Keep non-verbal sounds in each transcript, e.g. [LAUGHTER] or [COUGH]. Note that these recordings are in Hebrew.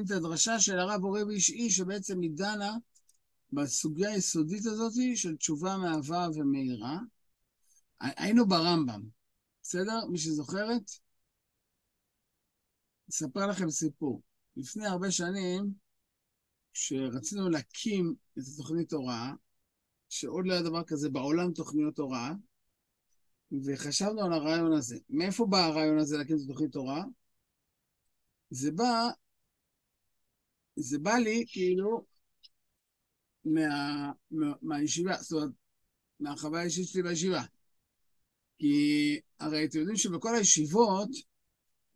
לומדים את הדרשה של הרב הורה ואישי, שבעצם היא דנה בסוגיה היסודית הזאת של תשובה מאהבה ומהירה. היינו ברמב"ם, בסדר? מי שזוכרת? אספר לכם סיפור. לפני הרבה שנים, כשרצינו להקים את התוכנית הוראה, שעוד לא היה דבר כזה בעולם תוכניות הוראה, וחשבנו על הרעיון הזה. מאיפה בא הרעיון הזה להקים את התוכנית הוראה? זה בא, זה בא לי כאילו מה, מה, מהישיבה, זאת אומרת, מהחוויה האישית שלי בישיבה. כי הרי אתם יודעים שבכל הישיבות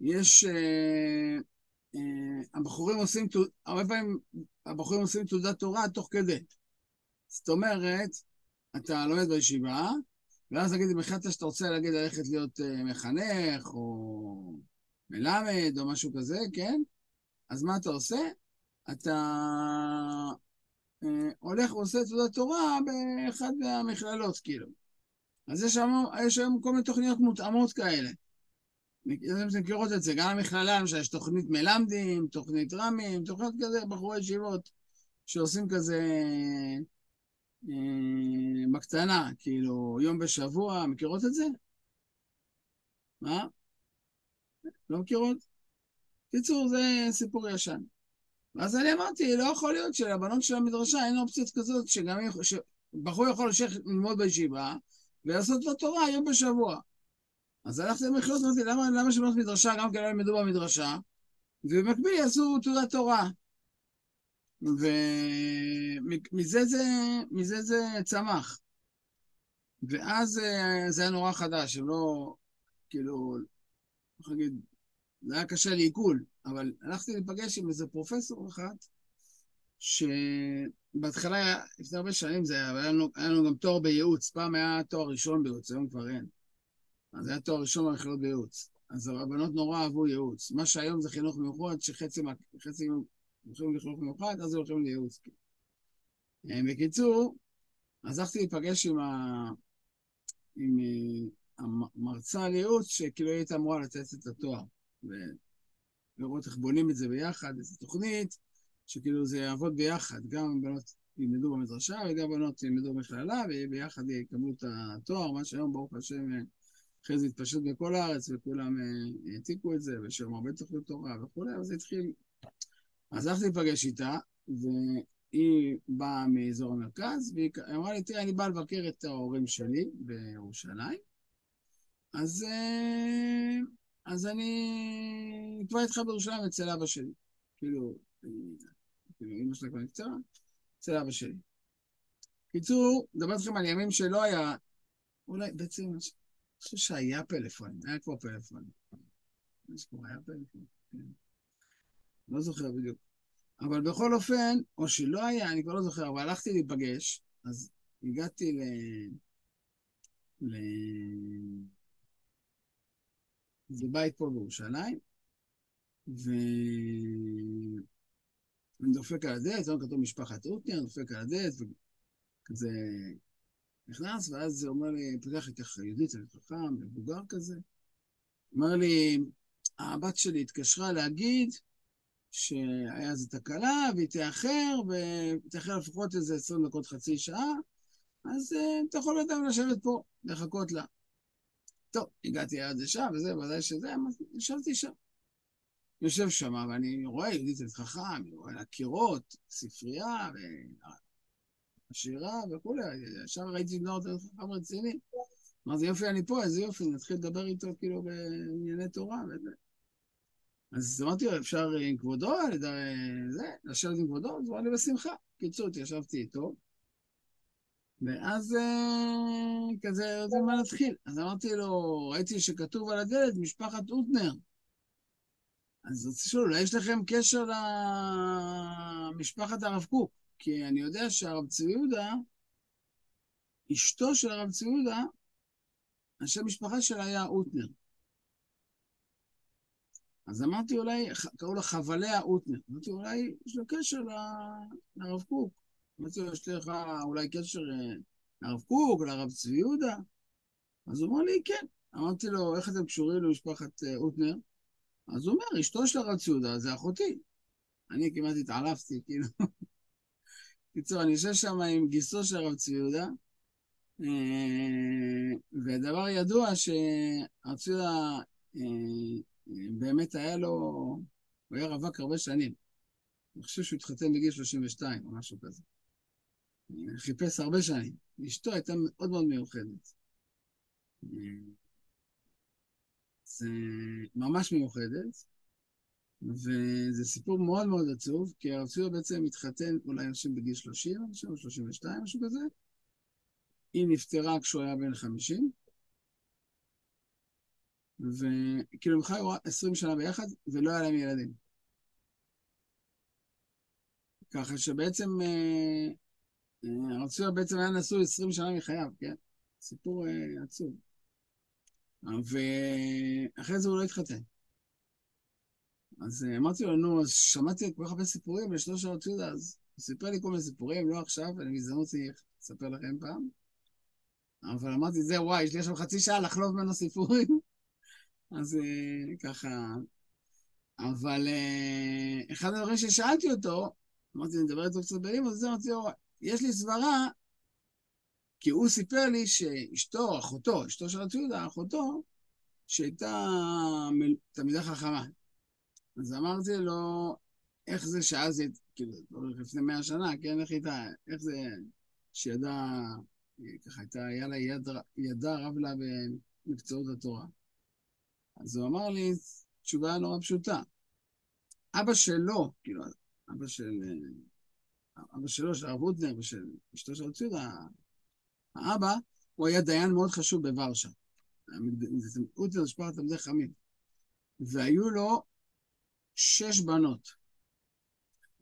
יש... אה, אה, הבחורים עושים, הרבה פעמים הבחורים עושים תעודת תורה תוך כדי. זאת אומרת, אתה לומד בישיבה, ואז נגיד אם החלטת שאתה רוצה להגיד ללכת להיות אה, מחנך, או מלמד, או משהו כזה, כן? אז מה אתה עושה? אתה אה, הולך ועושה תעודת תורה באחד מהמכללות, כאילו. אז יש שם כל מיני תוכניות מותאמות כאלה. אתם מכירות את זה, גם המכללה, למשל, יש תוכנית מלמדים, תוכנית רמים, תוכניות כזה, בחורי ישיבות, שעושים כזה אה, בקטנה, כאילו, יום בשבוע, מכירות את זה? מה? לא מכירות? קיצור, זה סיפור ישן. ואז אני אמרתי, לא יכול להיות שלבנות של המדרשה אין אופציות כזאת, שגם בחור יכול לשבת ללמוד בישיבה ולעשות לו תורה יום בשבוע. אז הלכתי למכללות, אמרתי, למה, למה שבנות מדרשה גם לא ילמדו במדרשה, ובמקביל יעשו תעודת תורה. ומזה זה, מזה זה צמח. ואז אה, זה היה נורא חדש, הם לא, כאילו, איך להגיד, זה היה קשה לעיכול, אבל הלכתי להיפגש עם איזה פרופסור אחת, שבהתחלה, לפני הרבה שנים, זה היה, היה לנו, היה לנו גם תואר בייעוץ, פעם היה תואר ראשון בייעוץ, היום כבר אין. אז היה תואר ראשון במכללות בייעוץ. אז הבנות נורא אהבו ייעוץ. מה שהיום זה חינוך מיוחד, שחצי חצי הולכים לחינוך מיוחד, אז הולכים לייעוץ. אה, בקיצור, אז הלכתי להיפגש עם, ה... עם אה, המרצה על ייעוץ, שכאילו היא הייתה אמורה לתת את התואר. ולראות איך בונים את זה ביחד, איזו תוכנית, שכאילו זה יעבוד ביחד, גם בנות ילמדו במדרשה וגם בנות ילמדו במכללה, וביחד יקבלו את התואר, מה שהיום ברוך השם אחרי זה התפשט בכל הארץ, וכולם אה, העתיקו את זה, ויש שם הרבה תוכניות תורה וכולי, אז זה התחיל... אז הלכתי להיפגש איתה, והיא באה מאזור המרכז, והיא אמרה לי, תראה, אני באה לבקר את ההורים שלי בירושלים, אז, אה, אז אני כבר איתך בירושלים אצל אבא שלי. כאילו, כאילו, אמא שלה כבר נפטרה, אצל אבא שלי. קיצור, מדבר איתכם על ימים שלא היה, אולי בעצם חושב שהיה פלאפון, היה כבר פלאפון. היה פלאפון, כן. לא זוכר בדיוק. אבל בכל אופן, או שלא היה, אני כבר לא זוכר, אבל הלכתי להיפגש, אז הגעתי ל... ל... זה בית פה בירושלים, ואני דופק על הדלת, זה כתוב משפחת רוטנר, דופק על הדלת, וכזה נכנס, ואז זה אומר לי, פותח לי ככה יהודית, זה חכם, מבוגר כזה. אומר לי, הבת שלי התקשרה להגיד שהיה איזו תקלה, והיא תאחר, ותאחר לפחות איזה עשרים דקות, חצי שעה, אז uh, אתה יכול אדם לשבת פה, לחכות לה. טוב, הגעתי עד לשם, וזה, ודאי שזה, ישבתי שם. יושב שם, ואני רואה יהודית את חכם, אני רואה לה קירות, ספרייה, עשירה וכולי, ישר ראיתי יותר חכם רציני. זה יופי, אני פה, איזה יופי, נתחיל לדבר איתו כאילו בענייני תורה וזה. אז אמרתי לו, אפשר עם כבודו, זה, לשבת עם כבודו? אז הוא אמר לי, בשמחה. קיצור, התיישבתי איתו, ואז אה, כזה, יודעים מה להתחיל. אז אמרתי לו, ראיתי שכתוב על הדלת, משפחת אוטנר. אז רציתי לשאול, אולי יש לכם קשר למשפחת הרב קוק? כי אני יודע שהרב צבי יהודה, אשתו של הרב צבי יהודה, השם משפחה שלה היה אוטנר. אז אמרתי אולי, קראו לה חבליה אוטנר. אמרתי אולי יש לו קשר לרב קוק. אמרתי לו, יש לך אולי קשר אה, לרב קוק, לרב צבי יהודה? אז הוא אמר לי, כן. אמרתי לו, איך אתם קשורים למשפחת אה, אוטנר? אז הוא אומר, אשתו של הרב צבי יהודה זה אחותי. אני כמעט התעלפתי, כאילו. [LAUGHS] בקיצור, אני יושב שם עם גיסו של הרב צבי יהודה, אה, ודבר ידוע שהרב צבי יהודה באמת היה לו, הוא היה רווק הרבה שנים. אני חושב שהוא התחתן בגיל 32 או משהו כזה. חיפש הרבה שנים. אשתו הייתה מאוד מאוד מיוחדת. זה ממש מיוחדת, וזה סיפור מאוד מאוד עצוב, כי הרב ציור בעצם התחתן אולי אנשים בגיל 30, אנשים או 32, משהו כזה. היא נפטרה כשהוא היה בן 50, וכאילו הם חיו 20 שנה ביחד, ולא היה להם ילדים. ככה שבעצם אה, הרב ציור בעצם היה נשוי 20 שנה מחייו, כן? סיפור אה, עצוב. ואחרי זה הוא לא התחתן. אז אמרתי לו, נו, אז שמעתי כל כך הרבה סיפורים לשלוש שעות יהודה, אז הוא סיפר לי כל מיני סיפורים, לא עכשיו, אני בהזדמנות אספר לכם פעם. אבל אמרתי, זה וואי, יש לי עכשיו חצי שעה לחלוב ממנו סיפורים. [LAUGHS] אז ככה... אבל אחד הדברים ששאלתי אותו, אמרתי, אני מדבר איתו קצת בלימוד, אז אמרתי לו, יש לי סברה, כי הוא סיפר לי שאשתו, אחותו, אשתו של הציודה, אחותו, שהייתה תלמידה חכמה. אז אמרתי לו, איך זה שאז, כאילו, לפני מאה שנה, כן, איך הייתה, איך זה שידעה, ככה הייתה, היה לה יד, ידה רב לה במקצועות התורה. אז הוא אמר לי תשובה נורא פשוטה. אבא שלו, כאילו, אבא של... אבא שלו, של הרב הוטנר ושל אשתו של ציודה, האבא, הוא היה דיין מאוד חשוב בוורשה. הוטנר זה משפחת תלמידי חמים. והיו לו שש בנות.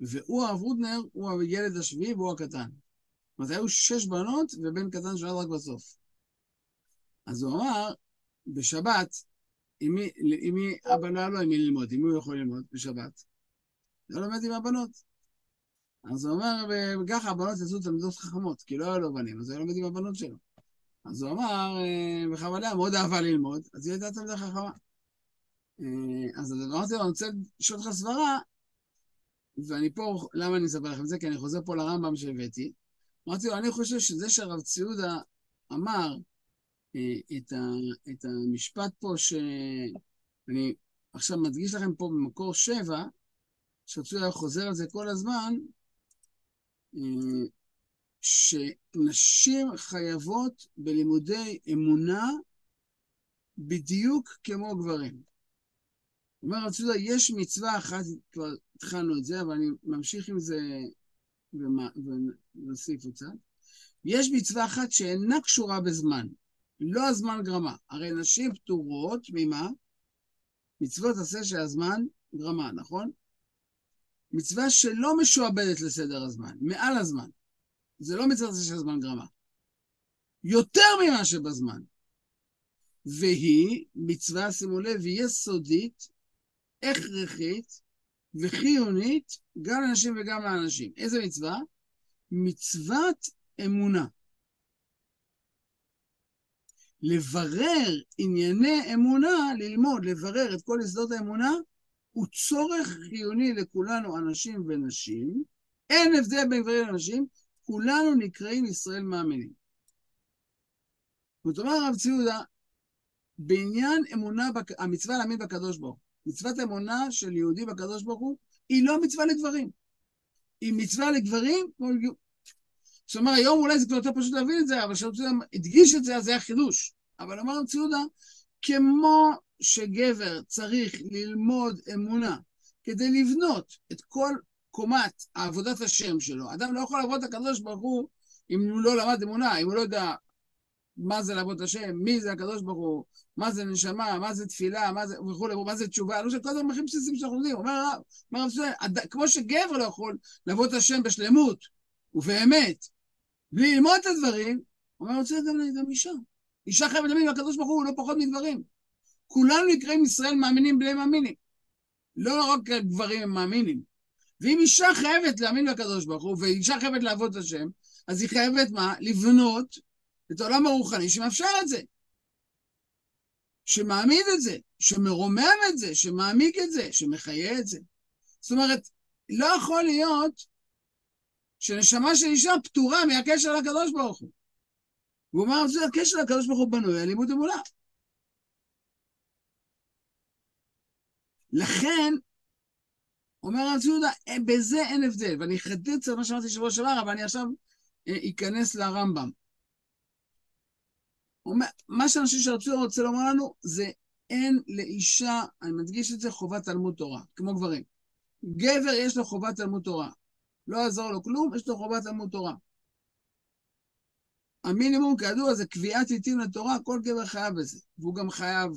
והוא, הרב הוטנר, הוא הילד השביעי והוא הקטן. זאת אומרת, היו שש בנות ובן קטן שנולד רק בסוף. אז הוא אמר, בשבת, עם מי אבא לא היה לו עם מי ללמוד, מי הוא יכול ללמוד בשבת? לא לומד עם הבנות. אז הוא אומר, וככה הבנות יצאו תלמידות חכמות, כי לא היו לו בנים, אז הוא לומד עם הבנות שלו. אז הוא אמר, אה, בכוונה מאוד אהבה ללמוד, אז היא הייתה תלמידה חכמה. אה, אז אמרתי לו, אני רוצה לשאול אותך סברה, ואני פה, למה אני אספר לכם את זה? כי אני חוזר פה לרמב"ם שהבאתי. אמרתי לו, אני חושב שזה שהרב ציודה אמר אה, את, ה, את המשפט פה, שאני עכשיו מדגיש לכם פה במקור שבע, שרצוי היה חוזר על זה כל הזמן, אה, שנשים חייבות בלימודי אמונה בדיוק כמו גברים. אומר רב צודה, יש מצווה אחת, כבר התחלנו את זה, אבל אני ממשיך עם זה ונוסיף קצת. יש מצווה אחת שאינה קשורה בזמן, לא הזמן גרמה. הרי נשים פטורות ממה? מצוות עשה שהזמן גרמה, נכון? מצווה שלא משועבדת לסדר הזמן, מעל הזמן. זה לא מצווה של זמן גרמה. יותר ממה שבזמן. והיא מצווה, שימו לב, יסודית, הכרחית וחיונית גם לאנשים וגם לאנשים. איזה מצווה? מצוות אמונה. לברר ענייני אמונה, ללמוד, לברר את כל יסודות האמונה, הוא צורך חיוני לכולנו, אנשים ונשים. אין הבדל בין גברים לנשים, כולנו נקראים ישראל מאמינים. זאת אומרת, הרב ציודה, בעניין אמונה, המצווה להאמין בקדוש ברוך הוא, מצוות אמונה של יהודי בקדוש ברוך הוא, היא לא מצווה לגברים. היא מצווה לגברים, זאת אומרת, היום אולי זה כבר יותר פשוט להבין את זה, אבל כשהרב ציודה הדגיש את זה, אז זה היה חידוש. אבל אמר רב ציודה, כמו שגבר צריך ללמוד אמונה כדי לבנות את כל קומת עבודת השם שלו. אדם לא יכול לעבוד את הקדוש ברוך הוא אם הוא לא למד אמונה, אם הוא לא יודע מה זה לעבוד את השם, מי זה הקדוש ברוך הוא, מה זה נשמה, מה זה תפילה, מה זה וכולי, מה זה תשובה, לא של כל הדברים הכי בסיסיים שאנחנו יודעים. אומר הרב, אומר הרב, כמו שגבר לא יכול לעבוד את השם בשלמות ובאמת, בלי ללמוד את הדברים, אומר, רוצה גם, גם אישה. אישה חייבת להאמין בקדוש ברוך הוא, לא פחות מדברים. כולנו נקראים ישראל מאמינים בני מאמינים. לא רק גברים הם מאמינים. ואם אישה חייבת להאמין בקדוש ברוך הוא, ואישה חייבת לעבוד את השם, אז היא חייבת מה? לבנות את העולם הרוחני שמאפשר את זה. שמעמיד את זה, שמרומם את זה, שמעמיק את זה, שמחיה את זה. זאת אומרת, לא יכול להיות שנשמה של אישה פטורה מהקשר לקדוש ברוך הוא. והוא אומר, הקשר לקדוש ברוך הוא בנוי על לימוד אמונה. לכן, אומר רב יהודה, אה, בזה אין הבדל. ואני אחדד קצת מה שאמרתי שבוע שעבר, אבל אני עכשיו אה, אכנס לרמב"ם. אומר, מה שאנשים של רב רוצה לומר לנו, זה אין לאישה, אני מדגיש את זה, חובת תלמוד תורה, כמו גברים. גבר יש לו חובת תלמוד תורה. לא יעזור לו כלום, יש לו חובת תלמוד תורה. המינימום, כידוע, זה קביעת עיתים לתורה, כל גבר חייב בזה. והוא גם חייב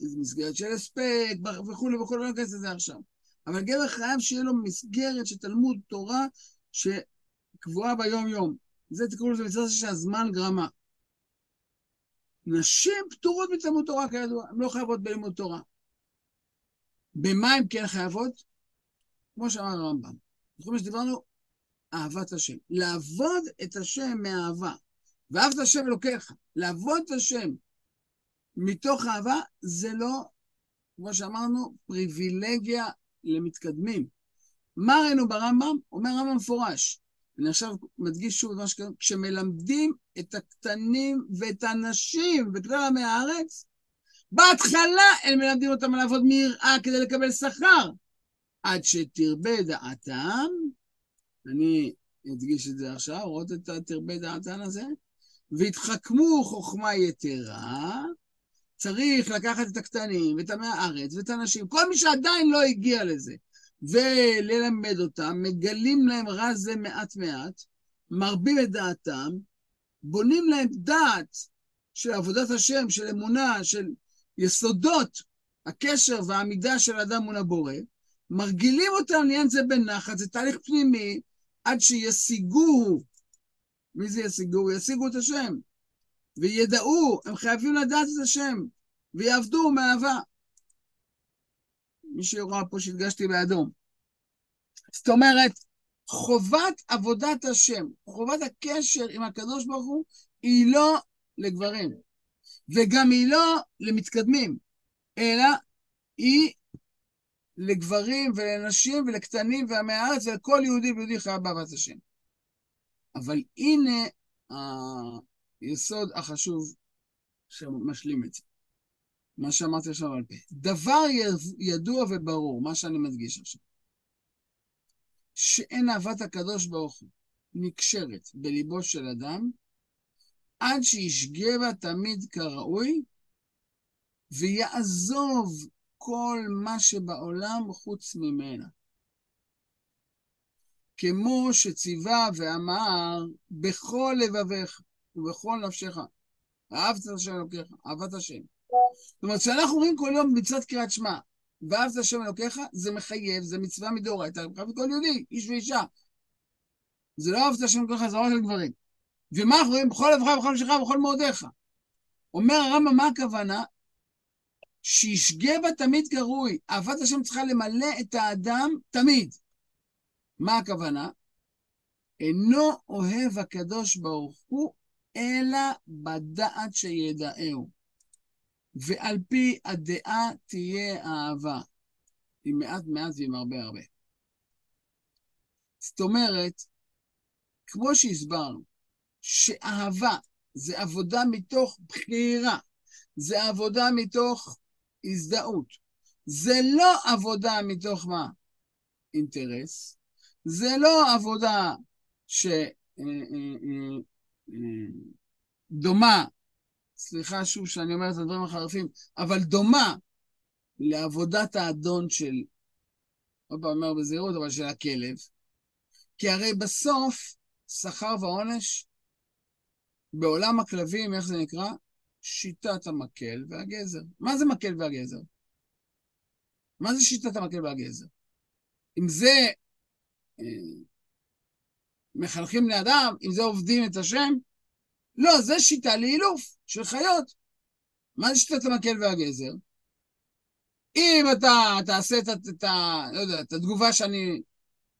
איזו מסגרת של הספק וכולי וכולי, לא ניכנס לזה עכשיו. אבל גבר חייב שיהיה לו מסגרת של תלמוד תורה שקבועה ביום-יום. זה תקראו לזה מצוות שהזמן גרמה. נשים פטורות מתלמוד תורה כידוע, הן לא חייבות בלימוד תורה. במה הן כן חייבות? כמו שאמר הרמב"ם. זוכרים שדיברנו? אהבת השם. לעבוד את השם מאהבה. ואהבת השם אלוקיך. לעבוד את השם מתוך אהבה זה לא, כמו שאמרנו, פריבילגיה למתקדמים. מה ראינו ברמב"ם? אומר רמב"ם מפורש. אני עכשיו מדגיש שוב את מה שקרה, כשמלמדים את הקטנים ואת הנשים וכלל עמי הארץ, בהתחלה הם מלמדים אותם לעבוד מיראה כדי לקבל שכר. עד שתרבה דעתם, אני אדגיש את זה עכשיו, רואות את התרבה דעתן הזה? והתחכמו חוכמה יתרה, צריך לקחת את הקטנים ואת עמי הארץ ואת הנשים, כל מי שעדיין לא הגיע לזה, וללמד אותם, מגלים להם רע זה מעט מעט, מרבים את דעתם, בונים להם דעת של עבודת השם, של אמונה, של יסודות הקשר והעמידה של אדם מול הבורא, מרגילים אותם לעניין זה בנחת, זה תהליך פנימי, עד שישיגוהו. מי זה ישיגוהו? ישיגו את השם. וידעו, הם חייבים לדעת את השם, ויעבדו מאהבה. מי שרואה פה שהדגשתי באדום. זאת אומרת, חובת עבודת השם, חובת הקשר עם הקדוש ברוך הוא, היא לא לגברים, וגם היא לא למתקדמים, אלא היא לגברים ולנשים ולקטנים ועמי הארץ ולכל יהודי ויהודי חייב באהבת השם. אבל הנה היסוד החשוב שמשלים את זה. מה שאמרתי עכשיו על פה. דבר ידוע וברור, מה שאני מדגיש עכשיו, שאין אהבת הקדוש ברוך הוא נקשרת בליבו של אדם, עד שישגה בה תמיד כראוי, ויעזוב כל מה שבעולם חוץ ממנה. כמו שציווה ואמר, בכל לבביך ובכל נפשך, אהבת את השם אלוקיך, אהבת השם. זאת אומרת, כשאנחנו אומרים כל יום מצוות קריאת שמע, ואהבת השם אלוקיך, זה מחייב, זה מצווה מדאורייתא, מחייב כל יהודי, איש ואישה. זה לא אהבת השם אלוקיך, זה רק לגברים. ומה אנחנו רואים? בכל לבך, בכל נפשך, בכל מאודיך. אומר הרמב"ם, מה הכוונה? שישגה בה תמיד כרוי. אהבת השם צריכה למלא את האדם תמיד. מה הכוונה? אינו אוהב הקדוש ברוך הוא, אלא בדעת שידעהו. ועל פי הדעה תהיה אהבה. עם מעט מעט ועם הרבה הרבה. זאת אומרת, כמו שהסברנו, שאהבה זה עבודה מתוך בחירה, זה עבודה מתוך הזדהות. זה לא עבודה מתוך מה? אינטרס. זה לא עבודה שדומה, אה, אה, אה, סליחה שוב שאני אומר את הדברים החרפים, אבל דומה לעבודת האדון של, עוד פעם אומר בזהירות, אבל של הכלב. כי הרי בסוף, שכר ועונש, בעולם הכלבים, איך זה נקרא? שיטת המקל והגזר. מה זה מקל והגזר? מה זה שיטת המקל והגזר? אם זה מחנכים לאדם, אם זה עובדים את השם, לא, זה שיטה לאילוף של חיות. מה זה שיטת המקל והגזר? אם אתה תעשה את, את, את, לא יודע, את התגובה שאני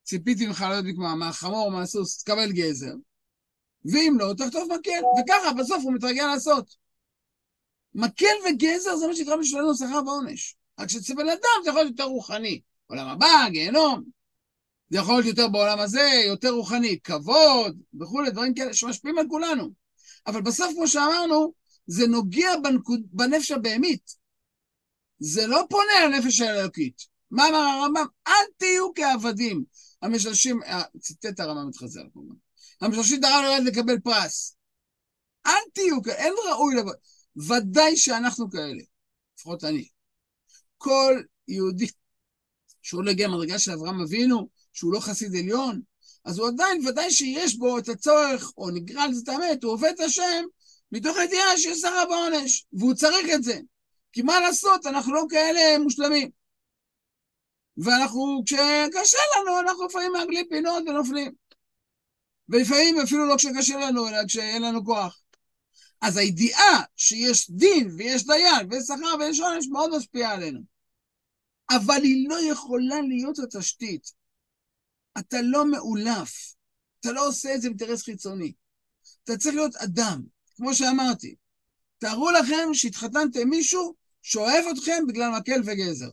ציפיתי ממך, לא יודע מה, מהחמור, מהסוס, תקבל גזר, ואם לא, תחטוף מקל, וככה בסוף הוא מתרגל לעשות. מקל וגזר זה מה שנקרא בשבילנו שכר ועונש. רק שאצל בן אדם זה יכול להיות יותר רוחני. עולם הבא, גיהנום. זה יכול להיות יותר בעולם הזה, יותר רוחני, כבוד וכולי, דברים כאלה שמשפיעים על כולנו. אבל בסוף, כמו שאמרנו, זה נוגע בנקוד, בנפש הבהמית. זה לא פונה לנפש האלוקית. מה אמר הרמב"ם? אל תהיו כעבדים. המשלשים, אה, ציטט הרמב"ם את חז"ל כמובן. המשלשים דרם לרד לקבל פרס. אל תהיו כאלה, אין ראוי לבוא. ודאי שאנחנו כאלה, לפחות אני. כל יהודי שהוא לא הגיע מדרגה של אברהם אבינו, שהוא לא חסיד עליון, אז הוא עדיין, ודאי שיש בו את הצורך, או נקרא לזה את האמת, הוא עובד את השם מתוך הידיעה שיש שרה בעונש, והוא צריך את זה. כי מה לעשות, אנחנו לא כאלה מושלמים. ואנחנו, כשקשה לנו, אנחנו לפעמים מעגלים פינות ונופלים. ולפעמים אפילו לא כשקשה לנו, אלא כשאין לנו כוח. אז הידיעה שיש דין ויש דיין ויש שכר ויש עונש מאוד משפיעה עלינו. אבל היא לא יכולה להיות התשתית. אתה לא מאולף, אתה לא עושה את זה באינטרס חיצוני. אתה צריך להיות אדם, כמו שאמרתי. תארו לכם שהתחתנתם מישהו שאוהב אתכם בגלל מקל וגזר.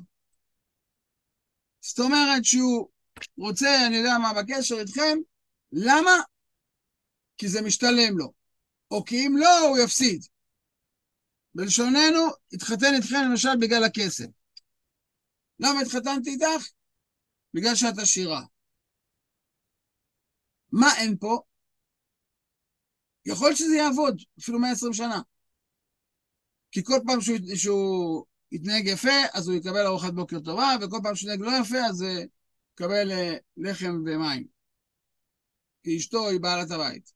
זאת אומרת שהוא רוצה, אני יודע מה, בקשר איתכם, למה? כי זה משתלם לו. או כי אם לא, הוא יפסיד. בלשוננו, התחתן איתכם למשל בגלל הכסף. למה התחתנתי איתך? בגלל שאת עשירה. מה אין פה? יכול שזה יעבוד, אפילו 120 שנה. כי כל פעם שהוא, שהוא יתנהג יפה, אז הוא יקבל ארוחת בוקר טובה, וכל פעם שהוא יתנהג לא יפה, אז הוא יקבל אה, לחם ומים. כי אשתו היא בעלת הבית.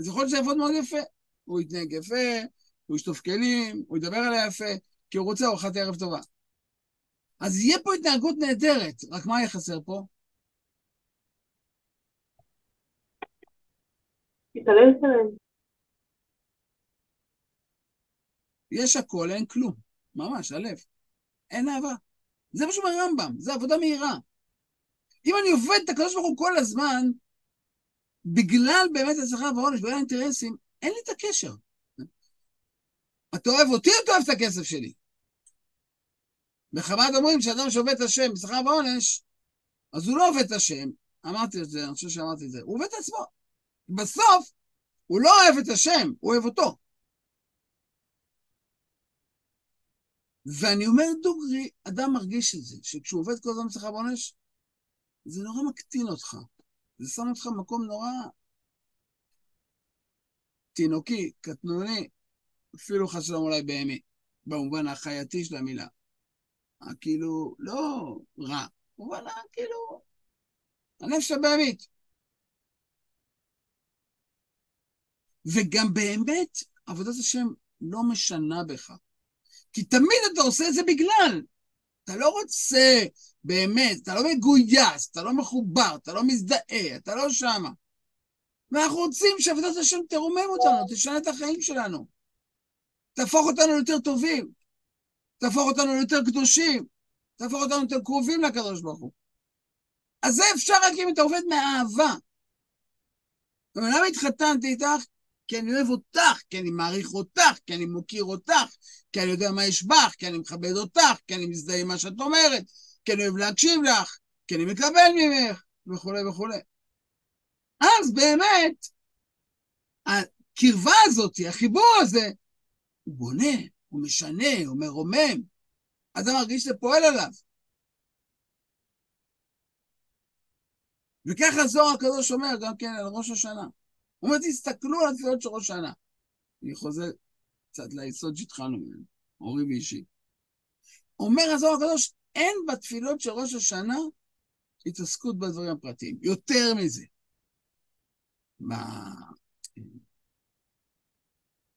אז יכול להיות שזה יעבוד מאוד יפה. הוא יתנהג יפה, הוא ישטוף כלים, הוא ידבר עליה יפה, כי הוא רוצה ארוחת ערב טובה. אז יהיה פה התנהגות נהדרת, רק מה יהיה חסר פה? יש הכל, אין כלום. ממש, הלב. אין אהבה. זה מה שאומר הרמב"ם, זה עבודה מהירה. אם אני עובד את הקדוש ברוך הוא כל הזמן, בגלל באמת השכר והעונש, בגלל האינטרסים, אין לי את הקשר. אתה אוהב אותי או אתה אוהב את הכסף שלי? בחב"ד אומרים שאדם שעובד את השם בשכר ועונש, אז הוא לא עובד את השם, אמרתי את זה, אני חושב שאמרתי את זה, הוא עובד את עצמו. בסוף, הוא לא אוהב את השם, הוא אוהב אותו. ואני אומר דוגרי, אדם מרגיש את זה, שכשהוא עובד כל הזמן בשכר ועונש, זה נורא מקטין אותך. זה שם אותך במקום נורא תינוקי, קטנוני, אפילו חס ושלום אולי בהמי, במובן החייתי של המילה. כאילו, לא רע, אבל כאילו, הנפש הבהמית. וגם באמת, עבודת השם לא משנה בך. כי תמיד אתה עושה את זה בגלל. אתה לא רוצה באמת, אתה לא מגויס, אתה לא מחובר, אתה לא מזדהה, אתה לא שמה. ואנחנו רוצים שעבודת השם תרומם אותנו, תשנה את החיים שלנו. תהפוך אותנו ליותר טובים, תהפוך אותנו ליותר קדושים, תהפוך אותנו יותר קרובים לקדוש ברוך הוא. אז זה אפשר רק אם אתה עובד מאהבה. ולמה התחתנתי איתך? כי אני אוהב אותך, כי אני מעריך אותך, כי אני מוקיר אותך, כי אני יודע מה יש בך, כי אני מכבד אותך, כי אני מזדהה עם מה שאת אומרת, כי אני אוהב להקשיב לך, כי אני מקבל ממך, וכולי וכולי. אז באמת, הקרבה הזאת, החיבור הזה, הוא בונה, הוא משנה, הוא מרומם. אדם מרגיש שזה פועל עליו. וככה זוהר הקדוש אומר גם כן על ראש השנה. הוא אומר, תסתכלו על התפילות של ראש השנה. אני חוזר קצת ליסוד שהתחלנו ממנו, אורי ואישי. אומר הזוהר הקדוש, אין בתפילות של ראש השנה התעסקות בדברים הפרטיים. יותר מזה.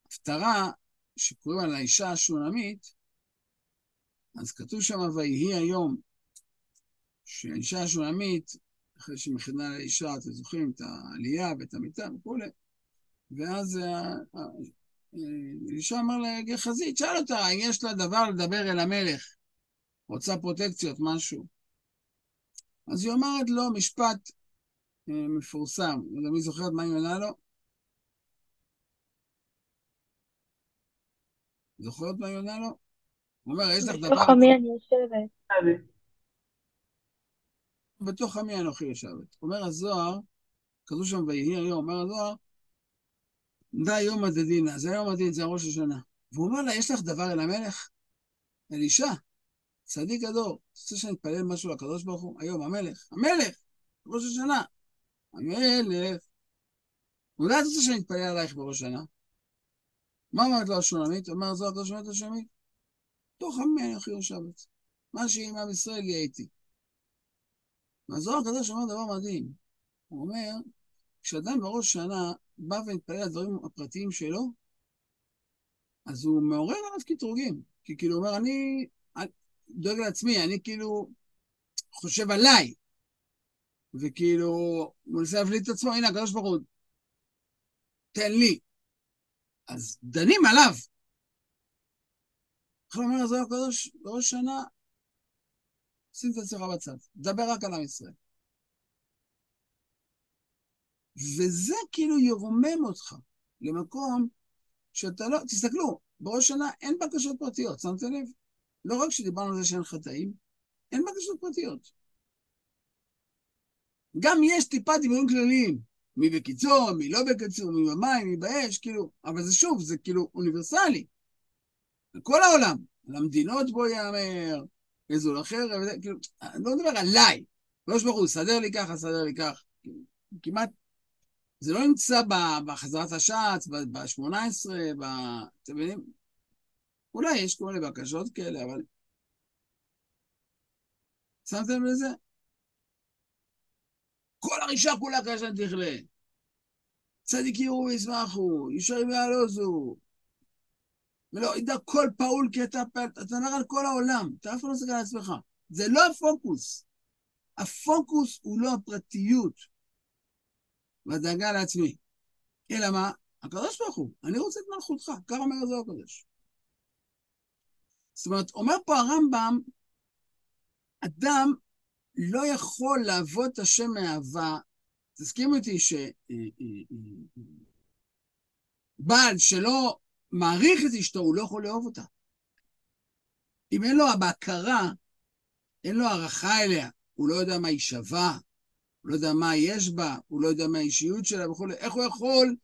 בהפטרה שקוראים על האישה השונמית, אז כתוב שם, ויהי היום, שהאישה השונמית אחרי שהיא מכינה לאישה, אתם זוכרים את העלייה ואת המיטה וכולי, ואז האישה אמר לגחזי, תשאל אותה אם יש לה דבר לדבר אל המלך, רוצה פרוטקציות, משהו. אז היא אומרת לו משפט אה, מפורסם, מי זוכרת מה היא עונה לו? זוכרת מה היא עונה לו? הוא אומר, יש לך דבר... בתוך עמי אני יושבת. בתוך עמי אנוכי יושבת. אומר הזוהר, כתוב שם ויהי היום, אומר הזוהר, דה יום הדדינה, זה היום הדין, זה ראש השנה. והוא אומר לה, יש לך דבר אל המלך? אלישע, צדיק הדור, רוצה שאני אתפלל משהו לקדוש ברוך הוא? היום, המלך, המלך, ראש השנה, המלך. אולי את רוצה שאני אתפלל עלייך בראש השנה? מה אומרת לו השונמית? אומר זוהר הקדוש אומרת השונמית? תוך עמי אנוכי יושבת. מה שיהיה עם עם ישראל יהיה איתי. והזוהר הקדוש אומר דבר מדהים. הוא אומר, כשאדם בראש שנה בא ומתפלל על הדברים הפרטיים שלו, אז הוא מעורר עליו קטרוגים. כי כאילו הוא אומר, אני דואג לעצמי, אני כאילו חושב עליי. וכאילו, הוא מנסה להבליט את עצמו, הנה, הקדוש ברוך הוא, תן לי. אז דנים עליו. איך אומר הזוהר הקדוש, בראש שנה, שים את עצמך בצד, דבר רק על עם ישראל. וזה כאילו ירומם אותך למקום שאתה לא, תסתכלו, בראש שנה אין בקשות פרטיות, שמתם לב? לא רק שדיברנו על זה שאין חטאים, אין בקשות פרטיות. גם יש טיפה דיבורים כלליים, מי בקיצור, מי לא בקיצור, מי במים, מי באש, כאילו, אבל זה שוב, זה כאילו אוניברסלי. לכל העולם, למדינות בו ייאמר, איזו אחר, כאילו, אני לא מדבר עליי. הקדוש ברוך הוא, סדר לי ככה, סדר לי כך. כמעט, זה לא נמצא בחזרת הש"ץ, ב-18, ב... אתם מבינים? אולי יש כל מיני בקשות כאלה, אבל... שמתם לזה? כל הרישה כולה קשן תכלה. צדיק יראו וישמחו, ישרים יעלוזו. ולא, ידע כל פעול כי אתה, אתה מדבר על כל העולם, אתה אף פעם לא מסתכל על עצמך. זה לא הפוקוס. הפוקוס הוא לא הפרטיות והדאגה לעצמי. אלא מה? הקדוש ברוך הוא, אני רוצה את מלכותך, ככה אומר הזוהר הקדוש. זאת אומרת, אומר פה הרמב"ם, אדם לא יכול לעבוד את השם מאהבה. תסכים איתי שבעל שלא מעריך את אשתו, הוא לא יכול לאהוב אותה. אם אין לו בהכרה, אין לו הערכה אליה, הוא לא יודע מה היא שווה, הוא לא יודע מה יש בה, הוא לא יודע מה האישיות שלה וכו', איך הוא יכול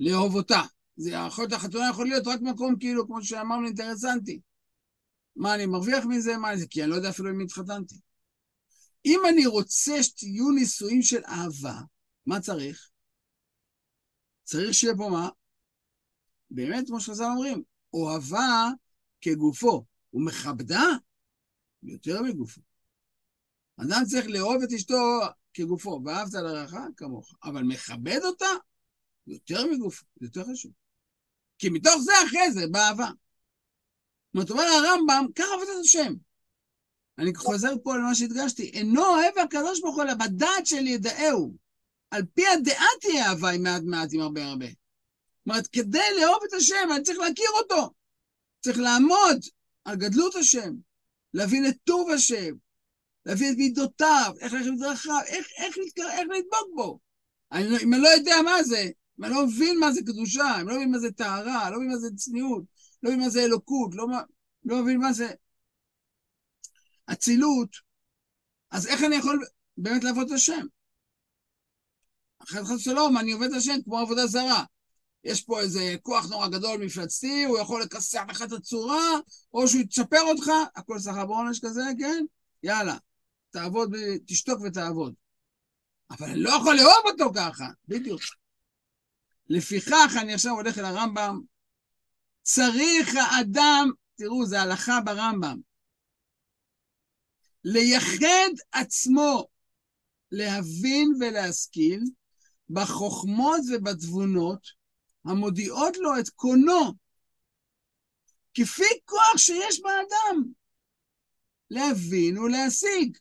לאהוב אותה? זה יכול להיות, החתונה יכול להיות רק מקום כאילו, כמו שאמרנו, אינטרסנטי. מה אני מרוויח מזה? מה זה? כי אני לא יודע אפילו אם התחתנתי. אם אני רוצה שתהיו נישואים של אהבה, מה צריך? צריך שיהיה פה מה? באמת, כמו שחז"ל אומרים, אוהבה כגופו, ומכבדה יותר מגופו. אדם צריך לאהוב את אשתו כגופו, ואהבת לרעך כמוך, אבל מכבד אותה יותר מגופו, זה יותר חשוב. כי מתוך זה אחרי זה באהבה. זאת אומרת, אומר הרמב"ם, ככה עבודת השם. אני חוזר פה למה שהדגשתי, אינו אוהב הקדוש ברוך הוא, אלא בדעת של ידעהו. על פי הדעה תהיה אהבה עם מעט מעט, עם הרבה הרבה. אומרת, כדי לאהוב את השם, אני צריך להכיר אותו. צריך לעמוד על גדלות השם, להבין את טוב השם, להבין את מידותיו, איך ללכת בדרכיו, איך, איך, איך לדבוק בו. אני, לא, אם אני לא יודע מה זה, אם אני לא מבין מה זה קדושה, אם אני לא מבין מה זה טהרה, לא מבין מה זה צניעות, לא מבין מה זה אלוקות, לא, לא מבין מה זה אצילות, אז איך אני יכול באמת לעבוד את השם? חס שלום, אני עובד את השם כמו עבודה זרה. יש פה איזה כוח נורא גדול מפלצתי, הוא יכול לכסח לך את הצורה, או שהוא יצ'פר אותך, הכל שכר בעונש כזה, כן? יאללה, תעבוד, תשתוק ותעבוד. אבל אני לא יכול לאהוב אותו ככה, בדיוק. לפיכך אני עכשיו הולך אל הרמב"ם, צריך האדם, תראו, זה הלכה ברמב"ם, לייחד עצמו, להבין ולהשכיל בחוכמות ובתבונות המודיעות לו את קונו, כפי כוח שיש באדם, להבין ולהשיג.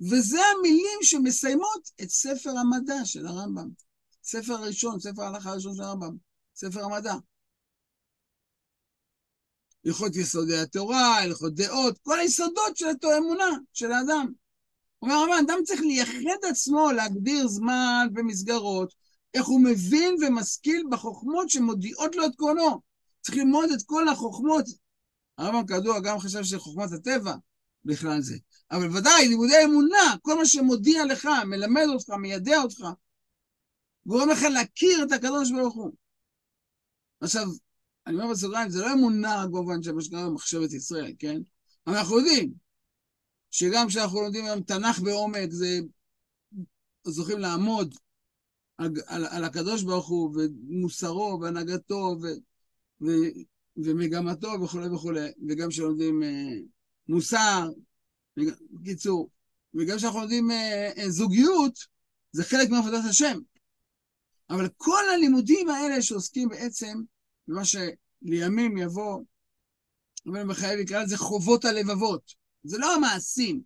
וזה המילים שמסיימות את ספר המדע של הרמב"ם. ספר הראשון, ספר ההלכה הראשון של הרמב"ם, ספר המדע. הלכות יסודי התורה, הלכות דעות, כל היסודות של האמונה של האדם. אומר הרמב"ם, אדם צריך לייחד עצמו, להגדיר זמן ומסגרות, איך הוא מבין ומשכיל בחוכמות שמודיעות לו את קונו. צריך ללמוד את כל החוכמות. הרמב"ם כידוע גם חשב שזה חוכמת הטבע, בכלל זה. אבל ודאי, לימודי אמונה, כל מה שמודיע לך, מלמד אותך, מיידע אותך, גורם לך להכיר את הקדוש ברוך הוא. עכשיו, אני אומר בסוגריים, זה לא אמונה כמובן של מה שקרה במחשבת ישראל, כן? אנחנו יודעים שגם כשאנחנו לומדים היום תנ"ך בעומק, זה זוכים לעמוד על, על, הקדוש ברוך הוא ומוסרו והנהגתו ו, ו, ומגמתו וכולי וכולי, וגם כשלומדים אה, מוסר, בקיצור, וגם כשאנחנו לומדים אה, אה, זוגיות, זה חלק מעבודת השם. אבל כל הלימודים האלה שעוסקים בעצם במה שלימים יבוא, רבי מיכאל יקרא לזה חובות הלבבות. זה לא המעשים.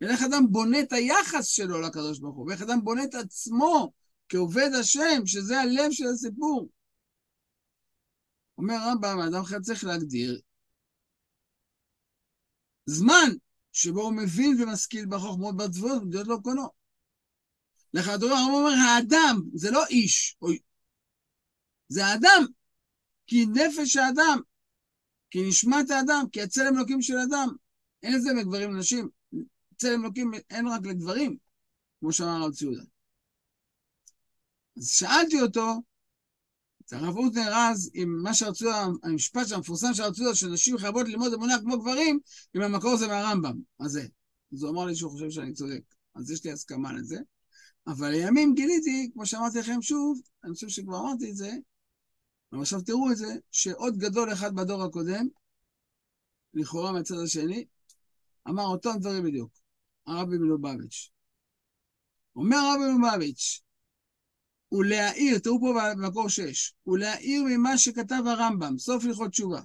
איך אדם בונה את היחס שלו לקדוש ברוך הוא, ואיך אדם בונה את עצמו כעובד השם, שזה הלב של הסיפור. אומר רמב"ם, האדם אחר צריך להגדיר זמן שבו הוא מבין ומשכיל בחוכמות בתבואות, ומדיעות לא קונו. לכתוב הרמב"ם אומר, האדם, זה לא איש, או... זה האדם, כי נפש האדם, כי נשמת האדם, כי הצלם אלוקים של אדם. אין לזה בגברים ונשים. צלם אלוקים אין רק לגברים, כמו שאמר הרב ציודה. אז שאלתי אותו, את הרב אוטנר אז, עם מה שרצו, המשפט המפורסם שרצו, שנשים חייבות ללמוד אמונה כמו גברים, אם המקור זה מהרמב"ם. אז זה. אז הוא אמר לי שהוא חושב שאני צודק. אז יש לי הסכמה לזה. אבל לימים גיליתי, כמו שאמרתי לכם שוב, אני חושב שכבר אמרתי את זה, אבל עכשיו תראו את זה, שעוד גדול אחד בדור הקודם, לכאורה מהצד השני, אמר אותם דברים בדיוק, הרבי מלובביץ'. אומר הרבי מלובביץ', ולהעיר, תראו פה במקור 6, ולהעיר ממה שכתב הרמב"ם, סוף הלכות תשובה.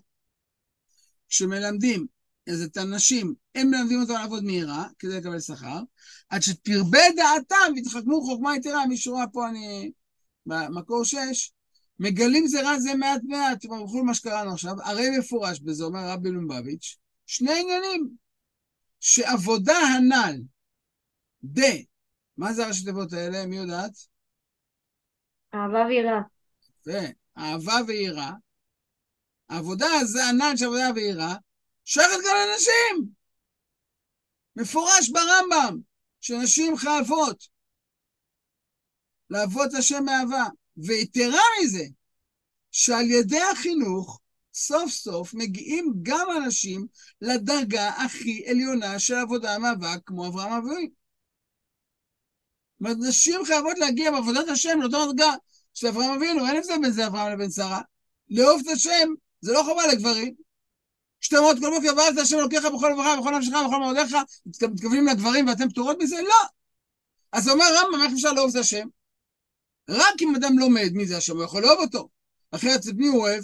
כשמלמדים אז את הנשים, הם מלמדים אותם לעבוד מהירה, כדי לקבל שכר, עד שתרבה דעתם ויתחכמו חוכמה יתרה, מי שרואה פה אני, במקור 6, מגלים זרע זה מעט מעט, בכל מה שקראנו עכשיו, הרי מפורש בזה, אומר רבי לומבביץ', שני עניינים, שעבודה הנ"ל, ד, מה זה הראשי תיבות האלה? מי יודעת? אהבה ויראה. יפה, אהבה ויראה. העבודה הזה, הנ"ל של עבודה ויראה, שייכת גם לנשים. מפורש ברמב"ם, שנשים חייבות לעבוד השם מאהבה. ויתרה מזה, שעל ידי החינוך, סוף סוף מגיעים גם אנשים לדרגה הכי עליונה של עבודה מאבק כמו אברהם אביבי. נשים חייבות להגיע בעבודת השם לאותה דרגה של אברהם אבינו, אין הבדל בין זה אברהם לבין שרה. לאהוב את השם זה לא חובה לגברים. כשאתם אומרות כל בוקר ואהבת השם אלוקיך בכל לבך ובכל נפשך ובכל מאודיך, מתכוונים לגברים ואתם פטורות מזה? לא. אז אומר רמב"ם, איך אפשר לאהוב את השם? רק אם אדם לומד מי זה השם, הוא יכול לאהוב אותו. אחרת את מי הוא אוהב?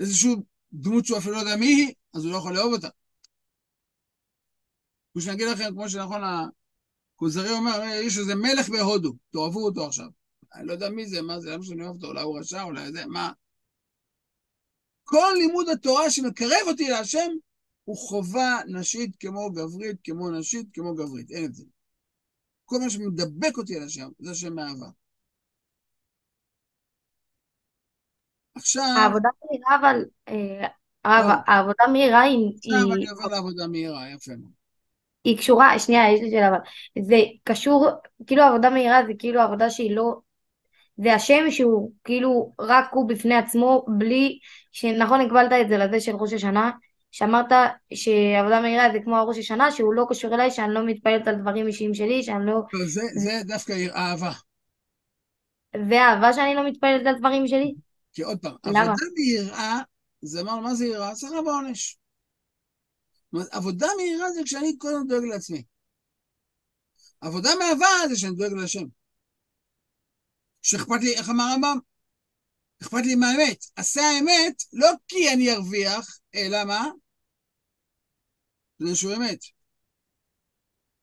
איזושהי דמות שהוא אפילו לא יודע מי היא, אז הוא לא יכול לאהוב אותה. כמו שאני אגיד לכם, כמו שנכון הכוזרי אומר, יש איזה מלך בהודו, תאהבו אותו עכשיו. אני לא יודע מי זה, מה זה, למה שאני אוהב אותו, אולי הוא רשע, אולי זה, מה? כל לימוד התורה שמקרב אותי להשם הוא חובה נשית כמו גברית, כמו נשית, כמו גברית, אין את זה. כל מה שמדבק אותי על השם, זה השם מאהבה. עכשיו... העבודה מהירה, אבל... אה, העבודה מהירה היא... עכשיו אני עובר לעבודה מהירה, יפה מאוד. היא קשורה, שנייה, יש לי שאלה, אבל זה קשור, כאילו עבודה מהירה זה כאילו עבודה שהיא לא... זה השם שהוא כאילו רק הוא בפני עצמו, בלי... שנכון הקבלת את זה לזה של ראש השנה, שאמרת שעבודה מהירה זה כמו הראש השנה, שהוא לא קשור אליי, שאני לא מתפעלת על דברים אישיים שלי, שאני לא... זה, זה דווקא אהבה. זה אהבה שאני לא מתפעלת על דברים שלי? כי עוד פעם, למה? עבודה מיראה, זה מה, מה זה יראה? שכר ועונש. עבודה מהירה זה כשאני קודם דואג לעצמי. עבודה מאהבה זה שאני דואג להשם. שאכפת לי, איך אמר הרמב"ם? אכפת לי מהאמת. עשה האמת לא כי אני ארוויח, אלא מה? זה שהוא אמת.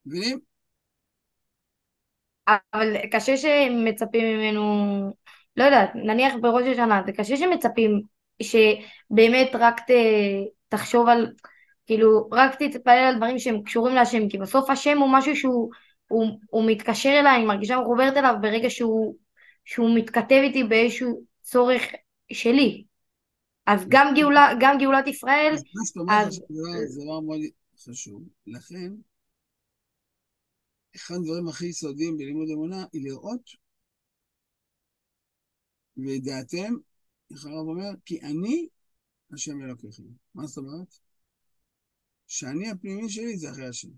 מבינים? אבל קשה שמצפים ממנו, לא יודעת, נניח בראש השנה, זה קשה שמצפים שבאמת רק ת, תחשוב על, כאילו, רק תתפלל על דברים שהם קשורים להשם, כי בסוף השם הוא משהו שהוא הוא, הוא מתקשר אליי, אני מרגישה מחוברת אליו ברגע שהוא, שהוא מתכתב איתי באיזשהו צורך שלי. אז גם, גאולה, גם גאולת ישראל, אז מה שאת אומרת אז- זה דבר- זה דבר מאוד חשוב. לכן, אחד הדברים הכי יסודיים בלימוד אמונה היא לראות, וידעתם, איך הרב אומר, כי אני השם אלוקיכם. מה זאת אומרת? שאני הפנימי שלי זה אחרי השם.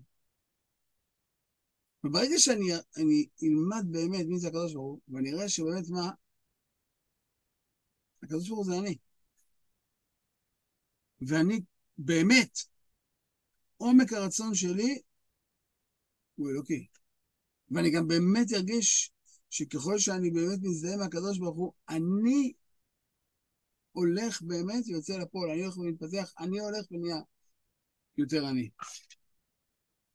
וברגע שאני אני אלמד באמת מי זה הקדוש ברוך הוא, ואני אראה שבאמת מה, הקדוש ברוך הוא זה אני. ואני באמת, עומק הרצון שלי הוא אלוקי. ואני גם באמת ארגיש שככל שאני באמת מזדהה מהקדוש ברוך הוא, אני הולך באמת ויוצא לפועל, אני הולך ומתפתח, אני הולך ונהיה יותר אני.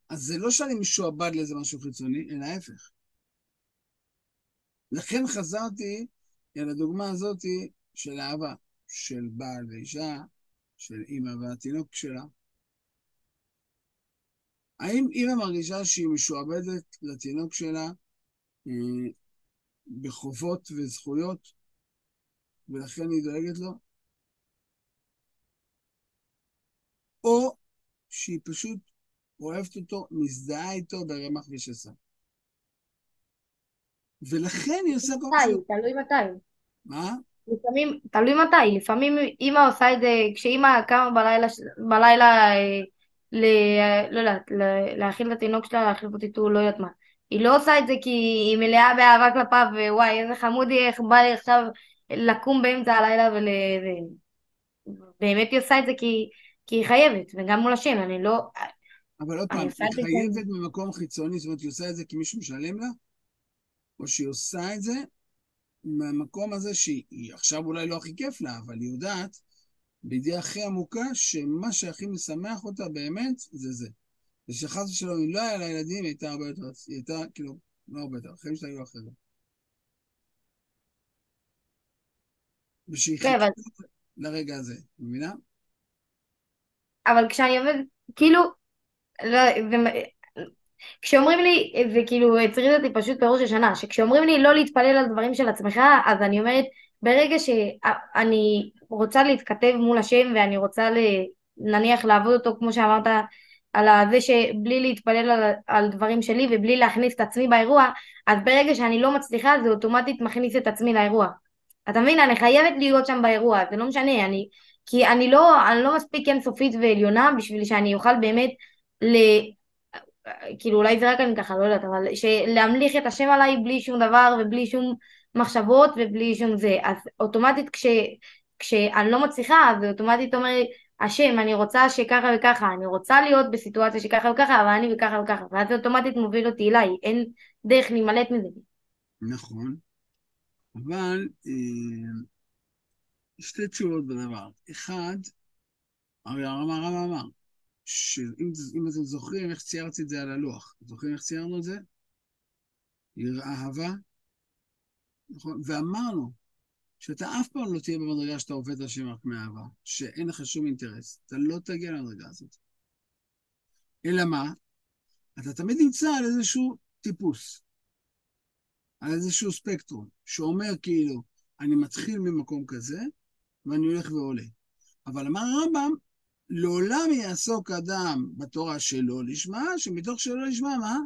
אז זה לא שאני משועבד לאיזה משהו חיצוני, אלא ההפך. לכן חזרתי אל הדוגמה הזאת של אהבה, של בעל ואישה, של אימא והתינוק שלה. האם אימא מרגישה שהיא משועבדת לתינוק שלה אה, בחובות וזכויות, ולכן היא דואגת לו? או שהיא פשוט אוהבת אותו, מזדהה איתו ברמח ושסה. ולכן היא עושה כל מתי? שהוא... תלוי מתי. מה? לפעמים, תלוי מתי, לפעמים אימא עושה את זה, כשאימא קמה בלילה, בלילה אה, ל... לא יודעת, להאכיל את התינוק שלה, להאכיל אותו, לא יודעת מה. היא לא עושה את זה כי היא מלאה באהבה כלפיו, ווואי, איזה חמוד היא, איך בא לי עכשיו לקום באמצע הלילה ול... באמת היא עושה את זה כי, כי היא חייבת, וגם מול השם, אני לא... אבל עוד פעם, היא חייבת ממקום חיצוני, זאת אומרת, היא עושה את זה כי מישהו משלם לה, או שהיא עושה את זה מהמקום הזה שהיא עכשיו אולי לא הכי כיף לה, אבל היא יודעת, בידיעה הכי עמוקה, שמה שהכי משמח אותה באמת, זה זה. ושחס ושלום, אם לא היה לה ילדים, היא הייתה הרבה יותר, היא הייתה, כאילו, לא הרבה יותר, החיים שלה היו אחרים. ושהיא כן, חיכתה לרגע הזה, מבינה? אבל כשאני עובדת, כאילו, לא, זה, כשאומרים לי, זה כאילו הטריד אותי פשוט בראש השנה, שכשאומרים לי לא להתפלל על דברים של עצמך, אז אני אומרת, ברגע שאני רוצה להתכתב מול השם ואני רוצה נניח לעבוד אותו, כמו שאמרת, על זה שבלי להתפלל על, על דברים שלי ובלי להכניס את עצמי באירוע, אז ברגע שאני לא מצליחה, זה אוטומטית מכניס את עצמי לאירוע. אתה מבין? אני חייבת להיות שם באירוע, זה לא משנה, אני, כי אני לא, אני לא מספיק אינסופית ועליונה בשביל שאני אוכל באמת ל... כאילו אולי זה רק אני ככה, לא יודעת, אבל להמליך את השם עליי בלי שום דבר ובלי שום מחשבות ובלי שום זה. אז אוטומטית כש, כשאני לא מצליחה, אז אוטומטית אומר לי, השם, אני רוצה שככה וככה, אני רוצה להיות בסיטואציה שככה וככה, אבל אני וככה וככה, ואז זה אוטומטית מוביל אותי אליי, אין דרך להימלט מזה. נכון. אבל אה, שתי תשובות בדבר. אחד, הרי הרב אמר, שאם אם אתם זוכרים איך ציירתי את זה על הלוח, זוכרים איך ציירנו את זה? יראה אהבה, נכון? ואמרנו שאתה אף פעם לא תהיה במדרגה שאתה עובד השם רק מאהבה, שאין לך שום אינטרס, אתה לא תגיע למדרגה הזאת. אלא מה? אתה תמיד נמצא על איזשהו טיפוס, על איזשהו ספקטרום, שאומר כאילו, אני מתחיל ממקום כזה, ואני הולך ועולה. אבל אמר הרמב"ם, לעולם יעסוק אדם בתורה שלא לשמה, שמתוך שלא לשמה, מה?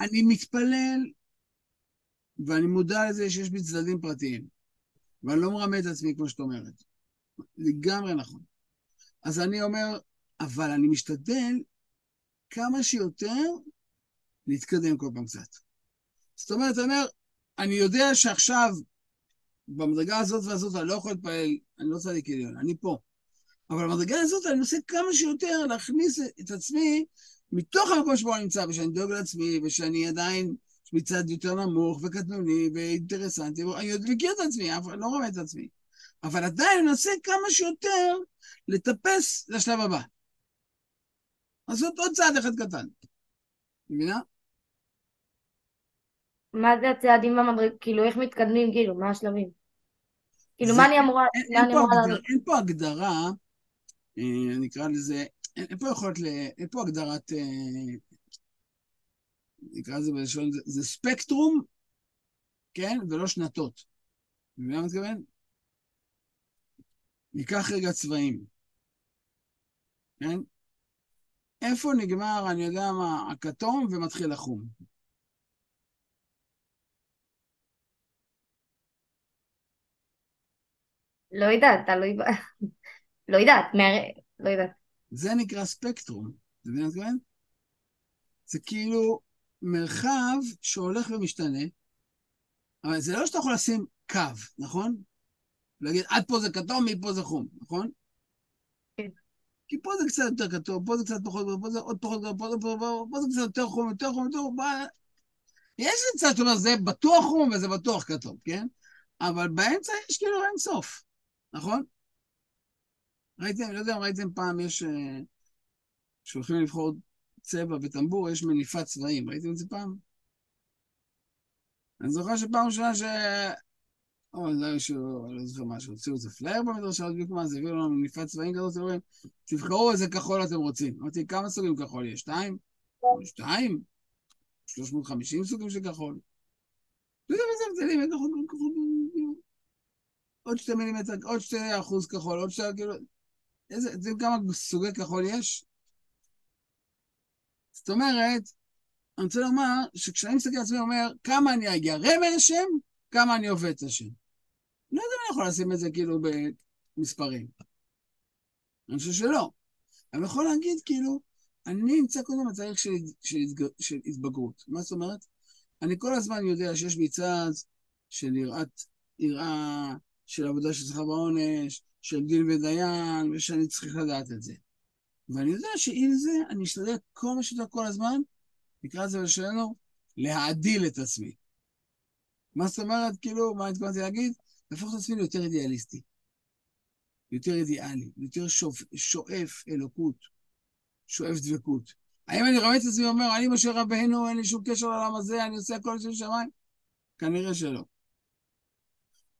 אני מתפלל, ואני מודע לזה שיש בי צדדים פרטיים, ואני לא מרמה את עצמי כמו שאת אומרת. לגמרי נכון. אז אני אומר, אבל אני משתדל כמה שיותר להתקדם כל פעם קצת. זאת אומרת, אני אומר, אני יודע שעכשיו, במדרגה הזאת והזאת, אני לא יכול להתפלל, אני לא צדיק עליון, אני פה. אבל במדרגה הזאת אני מנסה כמה שיותר להכניס את עצמי מתוך המקום שבו אני נמצא, ושאני דואג לעצמי, ושאני עדיין מצד יותר נמוך וקטנוני ואינטרסנטי, אני עוד מכיר את עצמי, אף לא רואה את עצמי. אבל עדיין אני מנסה כמה שיותר לטפס לשלב הבא. לעשות עוד צעד אחד קטן. מבינה? מה זה הצעדים במדרג, כאילו איך מתקדמים, כאילו, מה השלבים? כאילו, מה אני אמורה, אין, מה אין, אני פה אמורה הגדרה, לעשות? אין פה הגדרה, אה, נקרא לזה, אין, אין פה יכולת, ל, אין פה הגדרת, אה, נקרא לזה בלשון, זה, זה ספקטרום, כן, ולא שנתות. מבינה מה אני מתכוון? ניקח רגע צבעים, כן? איפה נגמר, אני יודע מה, הכתום ומתחיל החום? לא יודעת, תלוי ב... [LAUGHS] לא יודעת, לא יודעת. זה נקרא ספקטרום, אתה מבין מה אני מתכוון? זה כאילו מרחב שהולך ומשתנה, אבל זה לא שאתה יכול לשים קו, נכון? להגיד, עד פה זה כתום, מפה זה חום, נכון? כן. כי פה זה קצת יותר כתום, פה זה קצת פחות, פה זה עוד פחות, פה זה, פה, פה, פה זה קצת יותר חום, יותר חום, יותר חום, יש קצת שאומר, זה בטוח חום וזה בטוח כתום, כן? אבל באמצע יש כאילו אין סוף, נכון? ראיתם, לא יודע אם ראיתם פעם, יש... אה, שהולכים לבחור צבע בטמבור, יש מניפת צבעים. ראיתם את זה פעם? אני זוכר שפעם ראשונה ש... או, היה שהוא, לא זוכר מה, שהוציאו איזה פלייר במדרשה, עוד בדיוק מה זה, הביאו לנו מניפת צבעים כזאת, אומרים, תבחרו איזה כחול אתם רוצים. אמרתי, כמה סוגים כחול יש? שתיים? שתיים? 350 סוגים של כחול. אתה יודע מה זה הבדלים, אין כחול, כחול, עוד שתי מילימטר, עוד שתי אחוז כחול, עוד שתי, כאילו, איזה, יודעים כמה סוגי כחול יש? זאת אומרת, אני רוצה לומר שכשאני מסתכל על עצמי, אומר, כמה אני אגרם אל השם, כמה אני עובד את השם. לא יודע אם אני יכול לשים את זה כאילו במספרים. אני חושב שלא. אני יכול להגיד כאילו, אני נמצא קודם בתהליך של, של, של התבגרות. מה זאת אומרת? אני כל הזמן יודע שיש בי צד של יראת, יראה, של עבודה של שכר בעונש, של דין ודיין, ושאני צריך לדעת את זה. ואני יודע שעם זה אני אשתדל כל מה שיותר כל הזמן, נקרא לזה בשבילנו, להעדיל את עצמי. מה זאת אומרת, כאילו, מה התכוונתי להגיד? להפוך את עצמי ליותר אידיאליסטי, יותר אידיאלי, יותר שואף, שואף אלוקות, שואף דבקות. האם אני רואה את עצמי ואומר, אני משה רבנו, אין לי שום קשר לעולם הזה, אני עושה הכל לשם שמיים? כנראה שלא.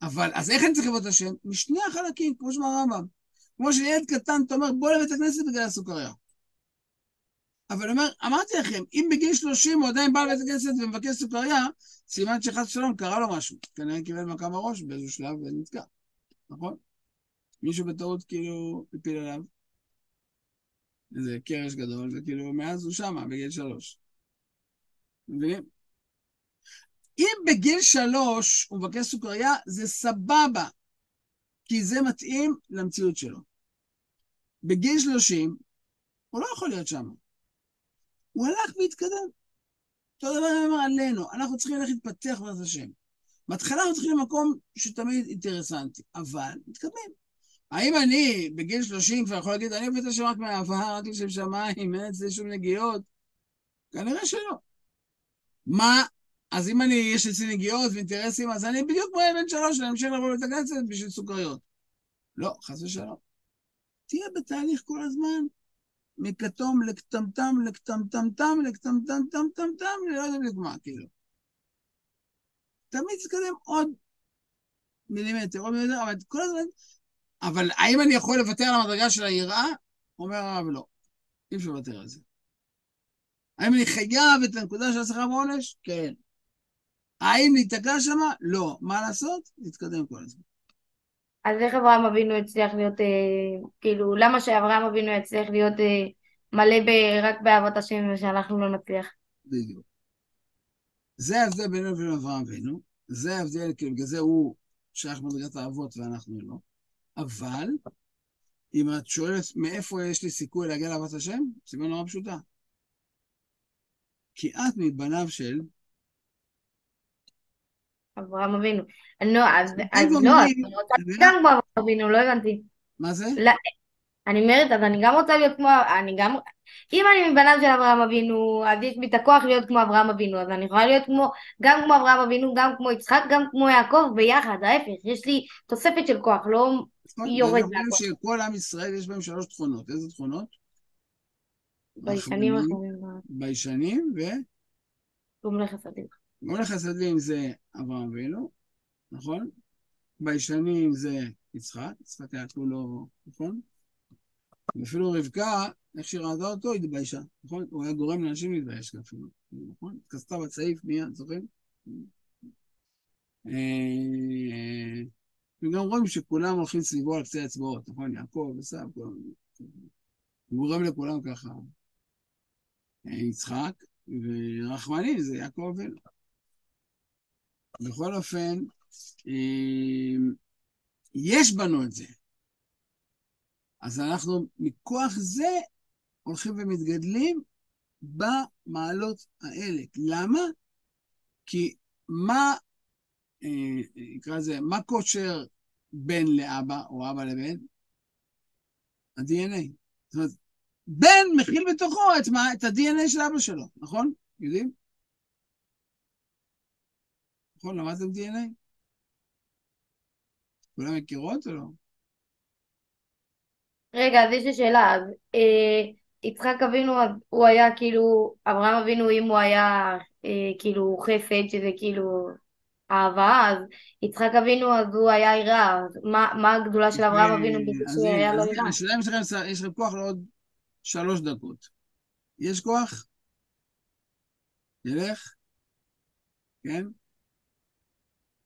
אבל, אז איך אני צריך לבוא את השם? משני החלקים, כמו שאמר הרמב"ם. כמו שילד קטן, אתה אומר, בוא לבית הכנסת בגלל הסוכריה. אבל אומר, אמרתי לכם, אם בגיל 30 הוא עדיין בא לבית הכנסת ומבקש סוכריה, סימן שחס ושלום קרה לו משהו. כנראה קיבל מכה בראש באיזשהו שלב ונתקע, נכון? מישהו בטעות כאילו הפיל עליו איזה קרש גדול, וכאילו מאז הוא שמה, בגיל שלוש. מבינים? אם בגיל שלוש הוא מבקש סוכריה, זה סבבה, כי זה מתאים למציאות שלו. בגיל שלושים, הוא לא יכול להיות שם. הוא הלך והתקדם. אותו דבר אני אומר עלינו, אנחנו צריכים ללכת להתפתח בעזרת השם. בהתחלה אנחנו צריכים למקום שתמיד אינטרסנטי, אבל מתקדמים. האם אני בגיל 30 כבר יכול להגיד, אני עובד השם רק מאהבה, רק לשם שמיים, אין אצלי שום נגיעות? כנראה שלא. מה אז אם אני, יש אצלי נגיעות ואינטרסים, אז אני בדיוק כמו בן שלוש, אני אמשיך לבוא לבית בשביל סוכריות. לא, חס ושלום. תהיה בתהליך כל הזמן, מכתום לקטמטם, לקטמטמטם, לקטמטמטמטמטם, אני לא יודע בדיוק מה, כאילו. תמיד תתקדם עוד מילימטר, עוד מילימטר, אבל כל הזמן... אבל האם אני יכול לוותר על המדרגה של היראה? אומר הרב, לא. אי אפשר לוותר על זה. האם אני חייב את הנקודה של השכר ועונש? כן. האם ניתקע שם? לא. מה לעשות? נתקדם כל הזמן. אז איך אברהם אבינו הצליח להיות, אה, כאילו, למה שאברהם אבינו יצליח להיות אה, מלא ב, רק באהבת השם ושאנחנו לא נצליח? בדיוק. זה ההבדל בינינו לבין אברהם אבינו, זה ההבדל, כאילו, בגלל זה הוא שייך מדרגת האבות ואנחנו לא. אבל, אם את שואלת מאיפה יש לי סיכוי להגיע לאהבת השם, סיבה נורא פשוטה. כי את מבניו של אברהם אבינו. לא, אז לא, אני רוצה גם כמו אברהם אבינו, לא הבנתי. מה זה? אני אומרת, אז אני גם רוצה להיות כמו, אני גם, אם אני מבניו של אברהם אבינו, אז יש בי את הכוח להיות כמו אברהם אבינו, אז אני יכולה להיות כמו, גם כמו אברהם אבינו, גם כמו יצחק, גם כמו יעקב, ביחד, ההפך, יש לי תוספת של כוח, לא נכון, יורד מהכוח. שכל עם ישראל יש בהם שלוש תכונות, איזה תכונות? ביישנים. ביישנים ו... גומלי חסדים. גומלי חסדים זה אברהם אבינו, נכון? ביישנים זה יצחק, יצחק היה כולו, נכון? ואפילו רבקה, איך שהיא ראתה אותו, התביישה, נכון? הוא היה גורם לאנשים להתבייש אפילו, נכון? התכסתה בצעיף מיד, זוכרים? אה, וגם רואים שכולם הולכים סביבו על קצה האצבעות, נכון? יעקב וסב, גורם לכולם ככה. יצחק, ורחמני זה יעקב אבינו. בכל אופן, אה, יש בנו את זה. אז אנחנו מכוח זה הולכים ומתגדלים במעלות האלה. למה? כי מה, אה, נקרא לזה, מה קושר בן לאבא או אבא לבן? ה-DNA. זאת אומרת, בן מכיל בתוכו את, את ה-DNA של אבא שלו, נכון? יודעים? נכון? למדתם DNA? כולם מכירות או לא? רגע, אז יש לי שאלה, אז אה, יצחק אבינו, הוא היה כאילו, אברהם אבינו, אם הוא היה אה, כאילו חסד, שזה כאילו אהבה, אז יצחק אבינו, אז הוא היה יראה, מה, מה הגדולה של אברהם אבינו בזה שהיה לו יראה? השאלה אם יש לכם כוח לעוד שלוש דקות. יש כוח? נלך? כן?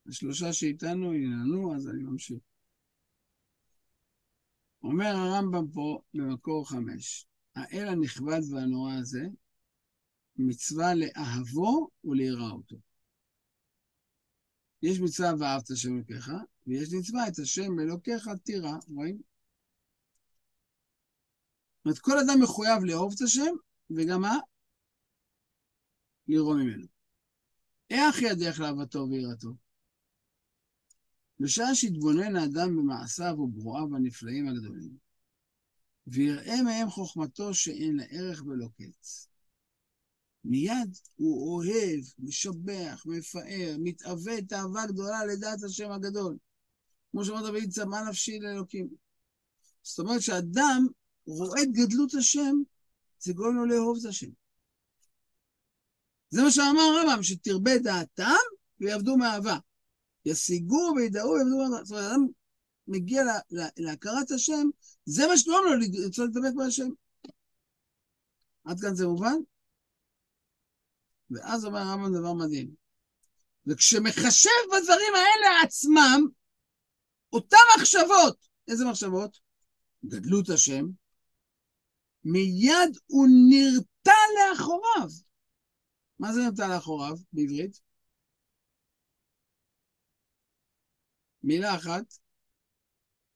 השלושה שאיתנו ינענו, אז אני ממשיך. אומר הרמב"ם פה במקור חמש, האל הנכבד והנורא הזה, מצווה לאהבו וליראה אותו. יש מצווה ואהבת השם אלוקיך, ויש מצווה את השם אלוקיך תירא, רואים? זאת אומרת, כל אדם מחויב לאהוב את השם, וגם מה? לראות ממנו. איך ידך לאהבתו ויראתו? בשעה שהתבונן האדם במעשיו וברואיו הנפלאים הגדולים, ויראה מהם חוכמתו שאין לה ערך ולא קץ. מיד הוא אוהב, משבח, מפאר, מתעוות אהבה גדולה לדעת השם הגדול. כמו שאמר דוד, צמא נפשי לאלוקים. זאת אומרת שאדם רואה את גדלות השם, זה גורם לו לאהוב את השם. זה מה שאמר הרמב"ם, שתרבה דעתם ויעבדו מאהבה. ישיגו וידעו ויעבדו מאהבה. זאת אומרת, אדם מגיע לה, לה, להכרת השם, זה מה שגורם לו לרצות לדבק בהשם. עד כאן זה מובן? ואז אומר הרמב"ם דבר מדהים. וכשמחשב בדברים האלה עצמם, אותן מחשבות, איזה מחשבות? גדלות השם, מיד הוא נרתע לאחוריו. מה זה נרתע לאחוריו בעברית? מילה אחת,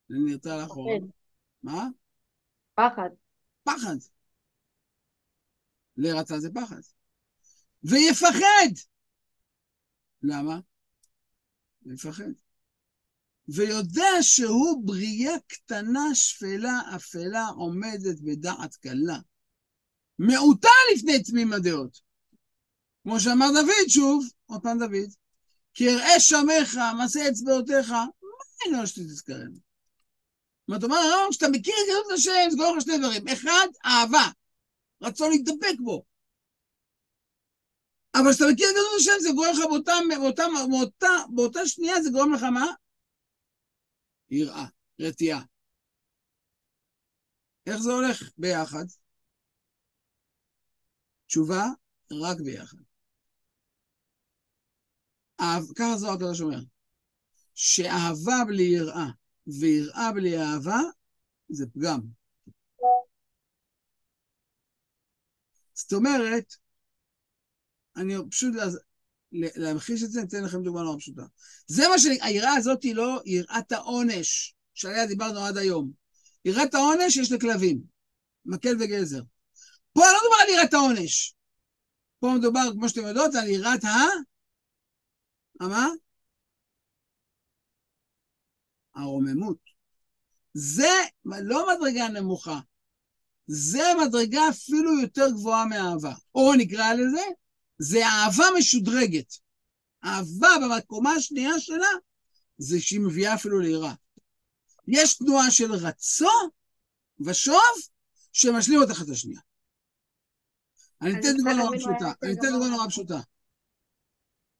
זה נרתע לאחוריו. מה? פחד. פחד. להירתע זה פחד. ויפחד. למה? ויפחד. ויודע שהוא בריאה קטנה, שפלה, אפלה, עומדת בדעת קלה. מעוטה לפני תמים הדעות. כמו שאמר דוד, שוב, עוד פעם דוד, כי אראה שמך, מעשה אצבעותיך, מה אינו שתתזכרם? זאת אומרת, אומר הרמב"ם, כשאתה מכיר את גדלות השם, זה גורם לך שני דברים. אחד, אהבה, רצון להתדבק בו. אבל כשאתה מכיר את גדלות השם, זה גורם לך באותה, באותה, באותה, באותה שנייה, זה גורם לך מה? יראה, רתיעה. איך זה הולך ביחד? תשובה, רק ביחד. ככה זו הקדוש אומר, שאהבה בלי יראה ויראה בלי אהבה זה פגם. זאת אומרת, אני פשוט להמחיש את זה, אני אתן לכם דוגמה נורא פשוטה. זה מה ש... היראה הזאת היא לא יראת העונש, שעליה דיברנו עד היום. יראת העונש יש לכלבים, מקל וגזר. פה לא מדובר על יראת העונש. פה מדובר, כמו שאתם יודעות, על יראת ה... מה? הרוממות. זה לא מדרגה נמוכה, זה מדרגה אפילו יותר גבוהה מאהבה. או נקרא לזה, זה אהבה משודרגת. אהבה במקומה השנייה שלה, זה שהיא מביאה אפילו ליראה. יש תנועה של רצון ושוב, שמשלים אותך את השנייה. אני אתן דוגמה נורא פשוטה. אני אתן דוגמה נורא פשוטה.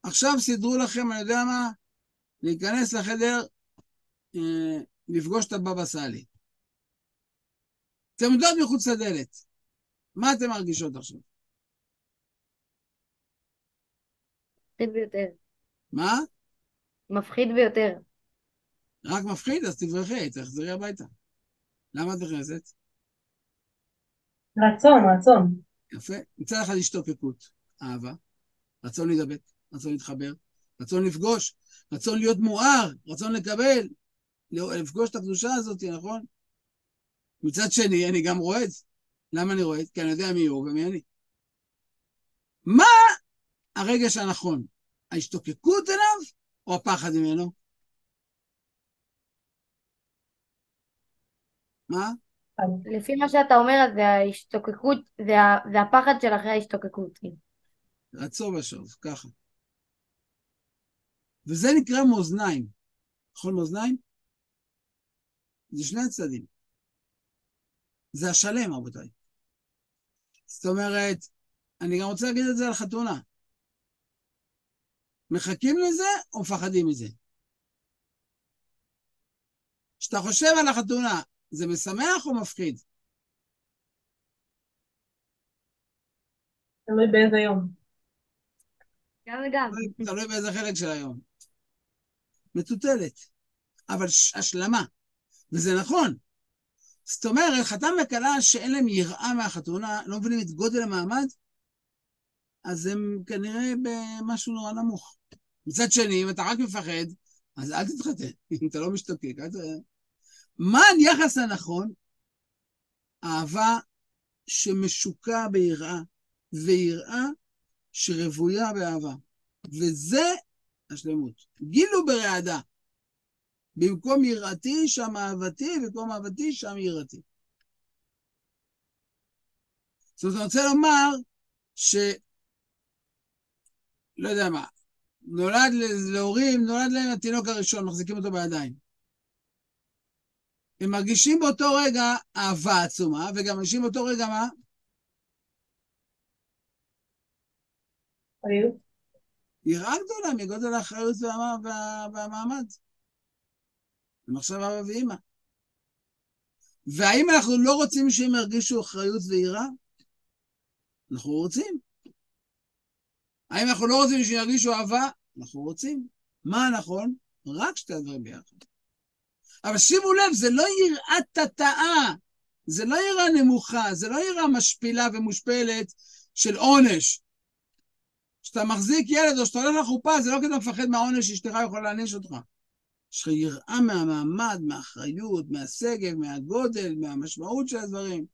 עכשיו סידרו לכם, אני יודע מה, להיכנס לחדר, אה, לפגוש את הבבא סאלי. אתם עומדות מחוץ לדלת. מה אתם מרגישות עכשיו? מפחיד ביותר. מה? מפחיד ביותר. רק מפחיד, אז תברחי, תחזרי הביתה. למה את נכנסת? רצון, רצון. יפה. מצד אחד השתוקקות, אהבה, רצון להידבק, רצון להתחבר, רצון לפגוש, רצון להיות מואר, רצון לקבל, לפגוש את הקדושה הזאת, נכון? מצד שני, אני גם רועד. למה אני רועד? כי אני יודע מי הוא ומי אני. מה הרגש הנכון? ההשתוקקות אליו או הפחד ממנו? מה? לפי מה שאתה אומר, זה ההשתוקקות, זה, זה הפחד של אחרי ההשתוקקות. רצו ושוב, ככה. וזה נקרא מאזניים. נכון מאזניים? זה שני הצדדים. זה השלם, רבותיי. זאת אומרת, אני גם רוצה להגיד את זה על חתונה. מחכים לזה או מפחדים מזה? כשאתה חושב על החתונה, זה משמח או מפחיד? תלוי באיזה יום. גם וגם. תלוי באיזה חלק של היום. מטוטלת, אבל השלמה. וזה נכון. זאת אומרת, חתם וכלה שאין להם יראה מהחתונה, לא מבינים את גודל המעמד, אז הם כנראה במשהו נורא נמוך. מצד שני, אם אתה רק מפחד, אז אל תתחתן. [LAUGHS] אם אתה לא משתוקק, אל. מה היחס הנכון? אהבה שמשוקע ביראה, ויראה שרוויה באהבה. וזה השלמות. גילו ברעדה. במקום יראתי, שם אהבתי, במקום אהבתי, שם יראתי. זאת אומרת, אני רוצה לומר ש... לא יודע מה, נולד להורים, נולד להם התינוק הראשון, מחזיקים אותו בידיים. הם מרגישים באותו רגע אהבה עצומה, וגם מרגישים באותו רגע מה? אחריות. יראה גדולה מגודל האחריות וה, וה, והמעמד. הם עכשיו אבא ואימא. והאם אנחנו לא רוצים שהם ירגישו אחריות ויראה? אנחנו רוצים. האם אנחנו לא רוצים שהם ירגישו אהבה? אנחנו רוצים. מה הנכון? רק שתי הדברים ביחד. אבל שימו לב, זה לא יראת תתאה, זה לא יראה נמוכה, זה לא יראה משפילה ומושפלת של עונש. כשאתה מחזיק ילד או שאתה הולך לחופה, זה לא כי אתה מפחד מהעונש שאשתך יכולה להעניש אותך. יש לך יראה מהמעמד, מהאחריות, מהשגב, מהגודל, מהמשמעות של הדברים.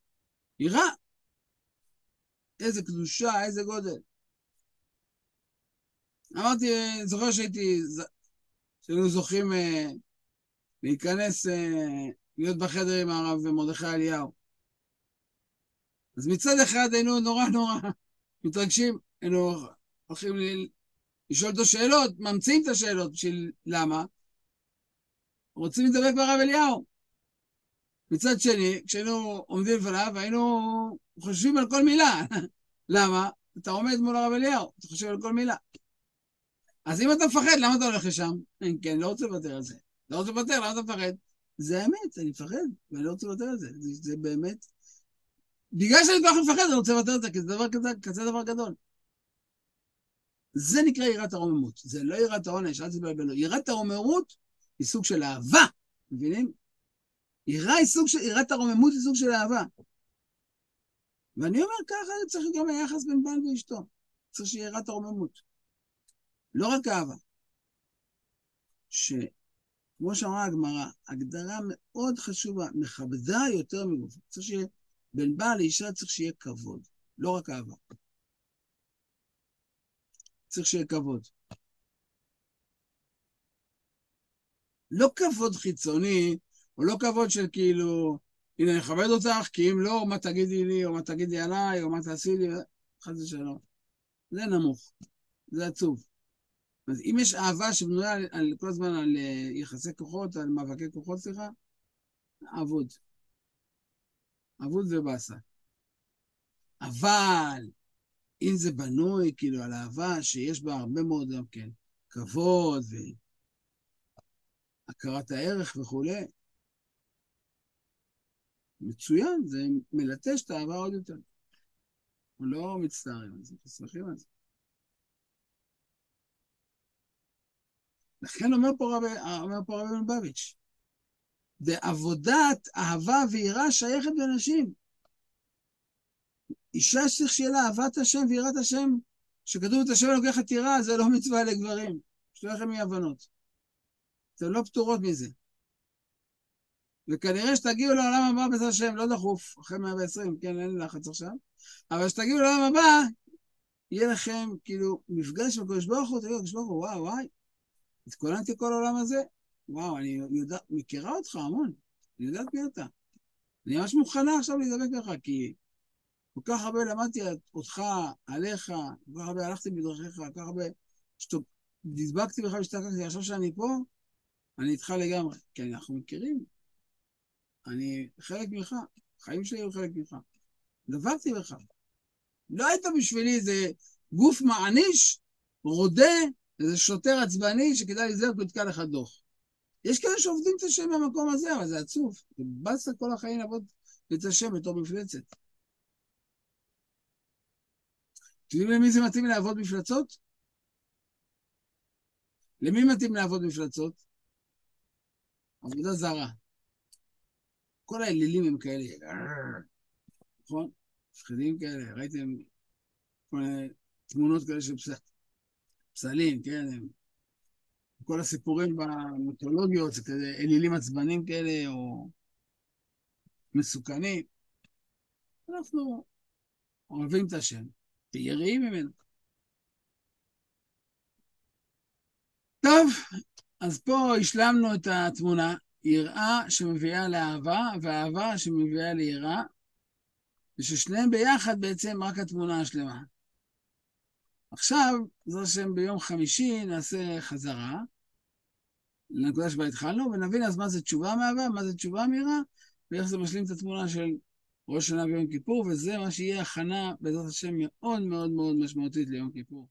יראה. איזה קדושה, איזה גודל. אמרתי, זוכר שהייתי, שהיינו זוכים אה, להיכנס, אה, להיות בחדר עם הרב מרדכי אליהו. אז מצד אחד היינו נורא נורא מתרגשים, היינו הולכים לשאול אותו שאלות, ממציאים את השאלות בשביל למה? רוצים לדבק ברב אליהו. מצד שני, כשהיינו עומדים לפניו, היינו חושבים על כל מילה. [LAUGHS] למה? אתה עומד מול הרב אליהו, אתה חושב על כל מילה. אז אם אתה מפחד, למה אתה הולך לשם? כן, לא רוצה לוותר על זה. לא רוצה לוותר, למה אתה מפחד? זה האמת, אני מפחד, ואני לא רוצה לוותר על זה. זה, זה באמת... בגלל שאני כל כך מפחד, אני רוצה לוותר על זה, כי זה דבר כזה, כזה דבר גדול. זה נקרא יראת הרוממות. זה לא יראת העונש, אל תתבלבלו. יראת הרוממות היא סוג של אהבה, מבינים? יראה היא סוג של, יראת הרוממות היא סוג של אהבה. ואני אומר ככה צריך גם היחס בין בעל ואשתו. צריך שיהיה יראת הרוממות. לא רק אהבה. שכמו שאמרה הגמרא, הגדרה מאוד חשובה, מכבדה יותר מגופה. צריך שיהיה, בין בעל לאישה צריך שיהיה כבוד, לא רק אהבה. צריך שיהיה כבוד. לא כבוד חיצוני, או לא כבוד של כאילו, הנה, אני אכבד אותך, כי אם לא, מה תגידי לי, או מה תגידי עליי, או מה תעשי לי, חס ושלום. זה נמוך, זה עצוב. אז אם יש אהבה שבנויה על, על כל הזמן על uh, יחסי כוחות, על מאבקי כוחות, סליחה, אבוד. אבוד ובאסה. אבל אם זה בנוי כאילו על אהבה שיש בה הרבה מאוד גם כן כבוד והכרת הערך וכולי, מצוין, זה מלטש את האהבה עוד יותר. אנחנו לא מצטערים על זה, אנחנו שמחים על זה. לכן אומר פה רבי, מלובביץ', ועבודת אהבה ויראה שייכת לנשים. אישה שצריך שיהיה לה אהבת השם ויראת השם, שכתוב את השם לוקח את יראה, זה לא מצווה לגברים. שלא לכם אי הבנות. אתן לא פטורות מזה. וכנראה שתגיעו לעולם הבא בעזרת השם, לא דחוף, אחרי 120, כן, אין לחץ עכשיו, אבל כשתגיעו לעולם הבא, יהיה לכם כאילו מפגש עם הקדוש ברוך הוא, תגידו, הקדוש ברוך הוא, וואו, וואי, התכוננתי כל העולם הזה, וואו, אני יודע, מכירה אותך המון, אני יודעת מי אתה. אני ממש מוכנה עכשיו להידבק לך, כי כל כך הרבה למדתי אותך, עליך, כל כך הרבה הלכתי בדרכיך, כל כך הרבה נדבקתי בך והשתקקתי, עכשיו שאני פה, אני איתך לגמרי, כי אנחנו מכירים. אני חלק ממך, החיים שלי היו חלק ממך. דבקתי בך. לא היית בשבילי איזה גוף מעניש, רודה, איזה שוטר עצבני שכדאי לזהר כי יתקע לך דוח. יש כאלה שעובדים את השם במקום הזה, אבל זה עצוב. זה באסה כל החיים לעבוד את השם בתור מפלצת. אתם יודעים למי זה מתאים לעבוד מפלצות? למי מתאים לעבוד מפלצות? עבודה זרה. כל האלילים הם כאלה, נכון? מפחידים כאלה, ראיתם כל תמונות כאלה של פסלים, כן? כל הסיפורים במיתולוגיות זה כזה אלילים עצבנים כאלה, או מסוכנים. אנחנו אוהבים את השם, ויראים ממנו. טוב, אז פה השלמנו את התמונה, יראה שמביאה לאהבה, ואהבה שמביאה ליראה, וששניהם ביחד בעצם רק התמונה השלמה. עכשיו, בעזרת השם ביום חמישי נעשה חזרה לנקודה שבה התחלנו, ונבין אז מה זה תשובה מאהבה, מה זה תשובה מיראה, ואיך זה משלים את התמונה של ראש שנה ויום כיפור, וזה מה שיהיה הכנה, בעזרת השם, מאוד מאוד מאוד משמעותית ליום כיפור.